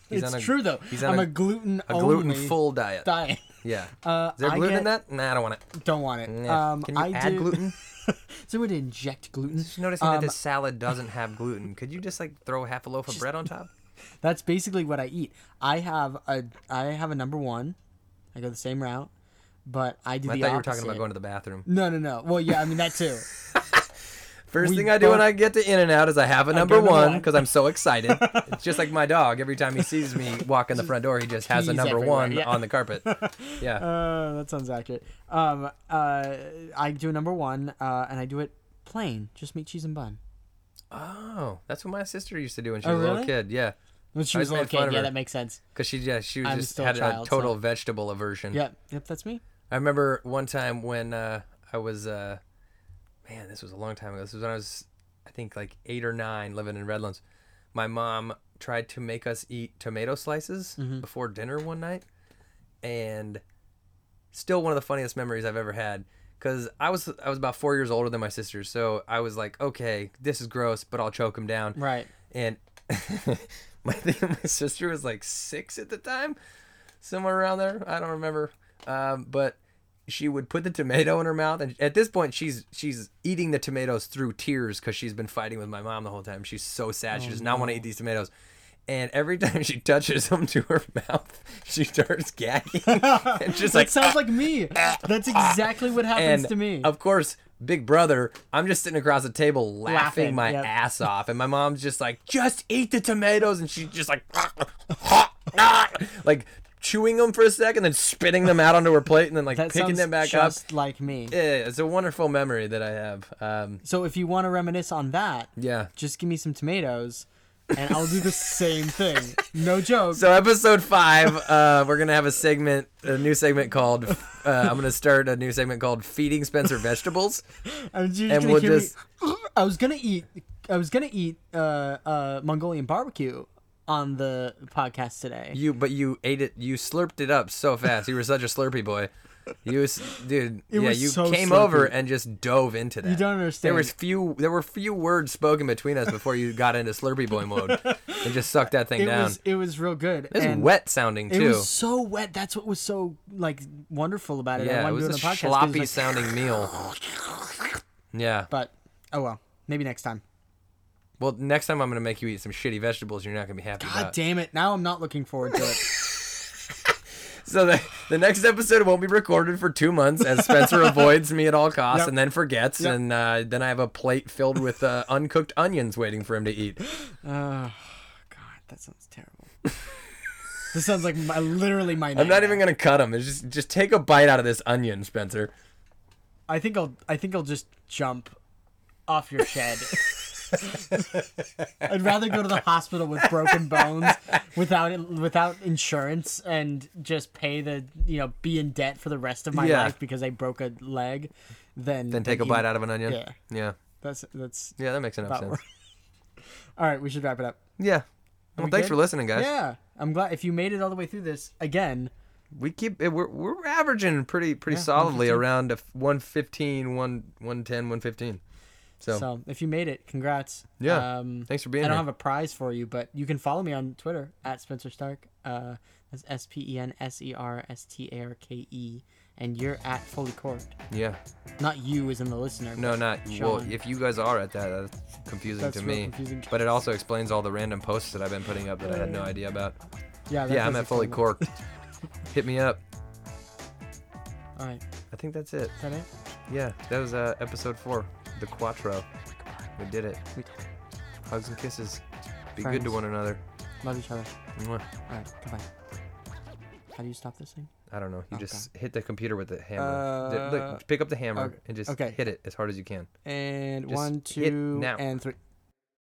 He's it's on a, true though. he's on I'm a- a gluten a gluten full diet. diet. Yeah. Uh, Is there I gluten get, in that? Nah, I don't want it. Don't want it. Nah. Um, Can you I add do, gluten? so would inject gluten. Just noticing that Um, this salad doesn't have gluten. Could you just like throw half a loaf of bread on top? That's basically what I eat. I have a I have a number one. I go the same route, but I do I the thought you were talking about going to the bathroom. No, no, no. Well, yeah, I mean that too. First We thing I do when I get to In and Out is I have a number one because I'm so excited. it's just like my dog. Every time he sees me walk in the front door, he just has a number one yeah. on the carpet. Yeah. Uh, that sounds accurate. Um, uh, I do a number one, uh, and I do it plain, just meat, cheese, and bun. Oh, that's what my sister used to do when she Oh, was a little kid. Yeah, When she I was a little kid, yeah, that makes sense. because she yeah she was I'm just a had a, child, total so- vegetable aversion. Yep, yep, that's me. I remember one time when uh, I was, uh, man, this was a long time ago. This was when I was, I think, like eight or nine, living in Redlands. My mom tried to make us eat tomato slices Mm-hmm. before dinner one night, and still one of the funniest memories I've ever had. Cause I was I was about four years older than my sister, so I was like, okay, this is gross, but I'll choke him down. Right. And my my sister was like six at the time, somewhere around there. I don't remember. Um, but she would put the tomato in her mouth, and at this point, she's she's eating the tomatoes through tears because she's been fighting with my mom the whole time. She's so sad. she oh, does not want to eat these tomatoes. And every time she touches them to her mouth, she starts gagging. and just That like sounds like me. That's exactly what happens and to me. Of course, big brother, I'm just sitting across the table laughing, Laughing, my yep. ass off. And my mom's just like, just eat the tomatoes. And she's just like, like chewing them for a second, then spitting them out onto her plate, and then like that picking them back up. just up. like me. Yeah, it's a wonderful memory that I have. Um, So if you want to reminisce on that, yeah. just give me some tomatoes, and I'll do the same thing. No joke. So episode five, uh, we're gonna have a segment, a new segment called. Uh, I'm gonna start a new segment called "Feeding Spenser Vegetables." And we'll just- me. I was gonna eat. I was gonna eat uh, uh, Mongolian barbecue on the podcast today. You, but you ate it. You slurped it up so fast. You were such a slurpy boy. You, was, dude. It yeah, was you so came over and just dove into that. You don't understand. There was few. There were few words spoken between us before you got into slurpy boy mode and just sucked that thing it down. was it was real good. It's and wet sounding too. It was so wet. That's what was so like wonderful about it. Yeah, it was a do it on the podcast it sloppy was like- sounding meal. Yeah. But oh well, maybe next time. Well, next time I'm gonna make you eat some shitty vegetables. You're not gonna be happy God about. damn it! Now I'm not looking forward to it. So the, the next episode won't be recorded for two months as Spenser avoids me at all costs Yep. and then forgets, Yep. and uh, then I have a plate filled with uh, uncooked onions waiting for him to eat. Oh God, that sounds terrible. this sounds like my, literally my. Name. I'm not even gonna cut them. It's just just take a bite out of this onion, Spenser. I think I'll. I think I'll just jump off your shed. I'd rather go to the hospital with broken bones without without insurance and just pay the you know be in debt for the rest of my Yeah. life because I broke a leg. Than Then take a bite out of an onion. Yeah, Yeah. that's that's Yeah, that makes enough sense. All right, we should wrap it up. Yeah. Well, we thanks good? for listening, guys. Yeah, I'm glad if you made it all the way through this again. We keep it, we're we're averaging pretty pretty Yeah, solidly around a 115, 1 110, 115. So, So if you made it, congrats. Yeah, Um, thanks for being I don't here. have a prize for you, but you can follow me on Twitter at Spenser Starke. Uh, that's S P E N S E R S T A R K E, and you're at Fully Corked. yeah. Not you, as in the listener. No, not well. If you guys are at that, that's confusing That's to me. confusing. But it also explains all the random posts that I've been putting up that I had no idea about. yeah, Yeah, I'm at fully corked. Hit me up. All right, I think that's it. is that it? Yeah, that was uh, episode four, the Quattro. We did it. We- Hugs and kisses. Be good to one another. Love each other. Mwah. All right, goodbye. How do you stop this thing? I don't know. You just hit the computer with the hammer. Uh, Look, pick up the hammer okay. and just Okay. hit it as hard as you can. And Just one, hit two, now. and three.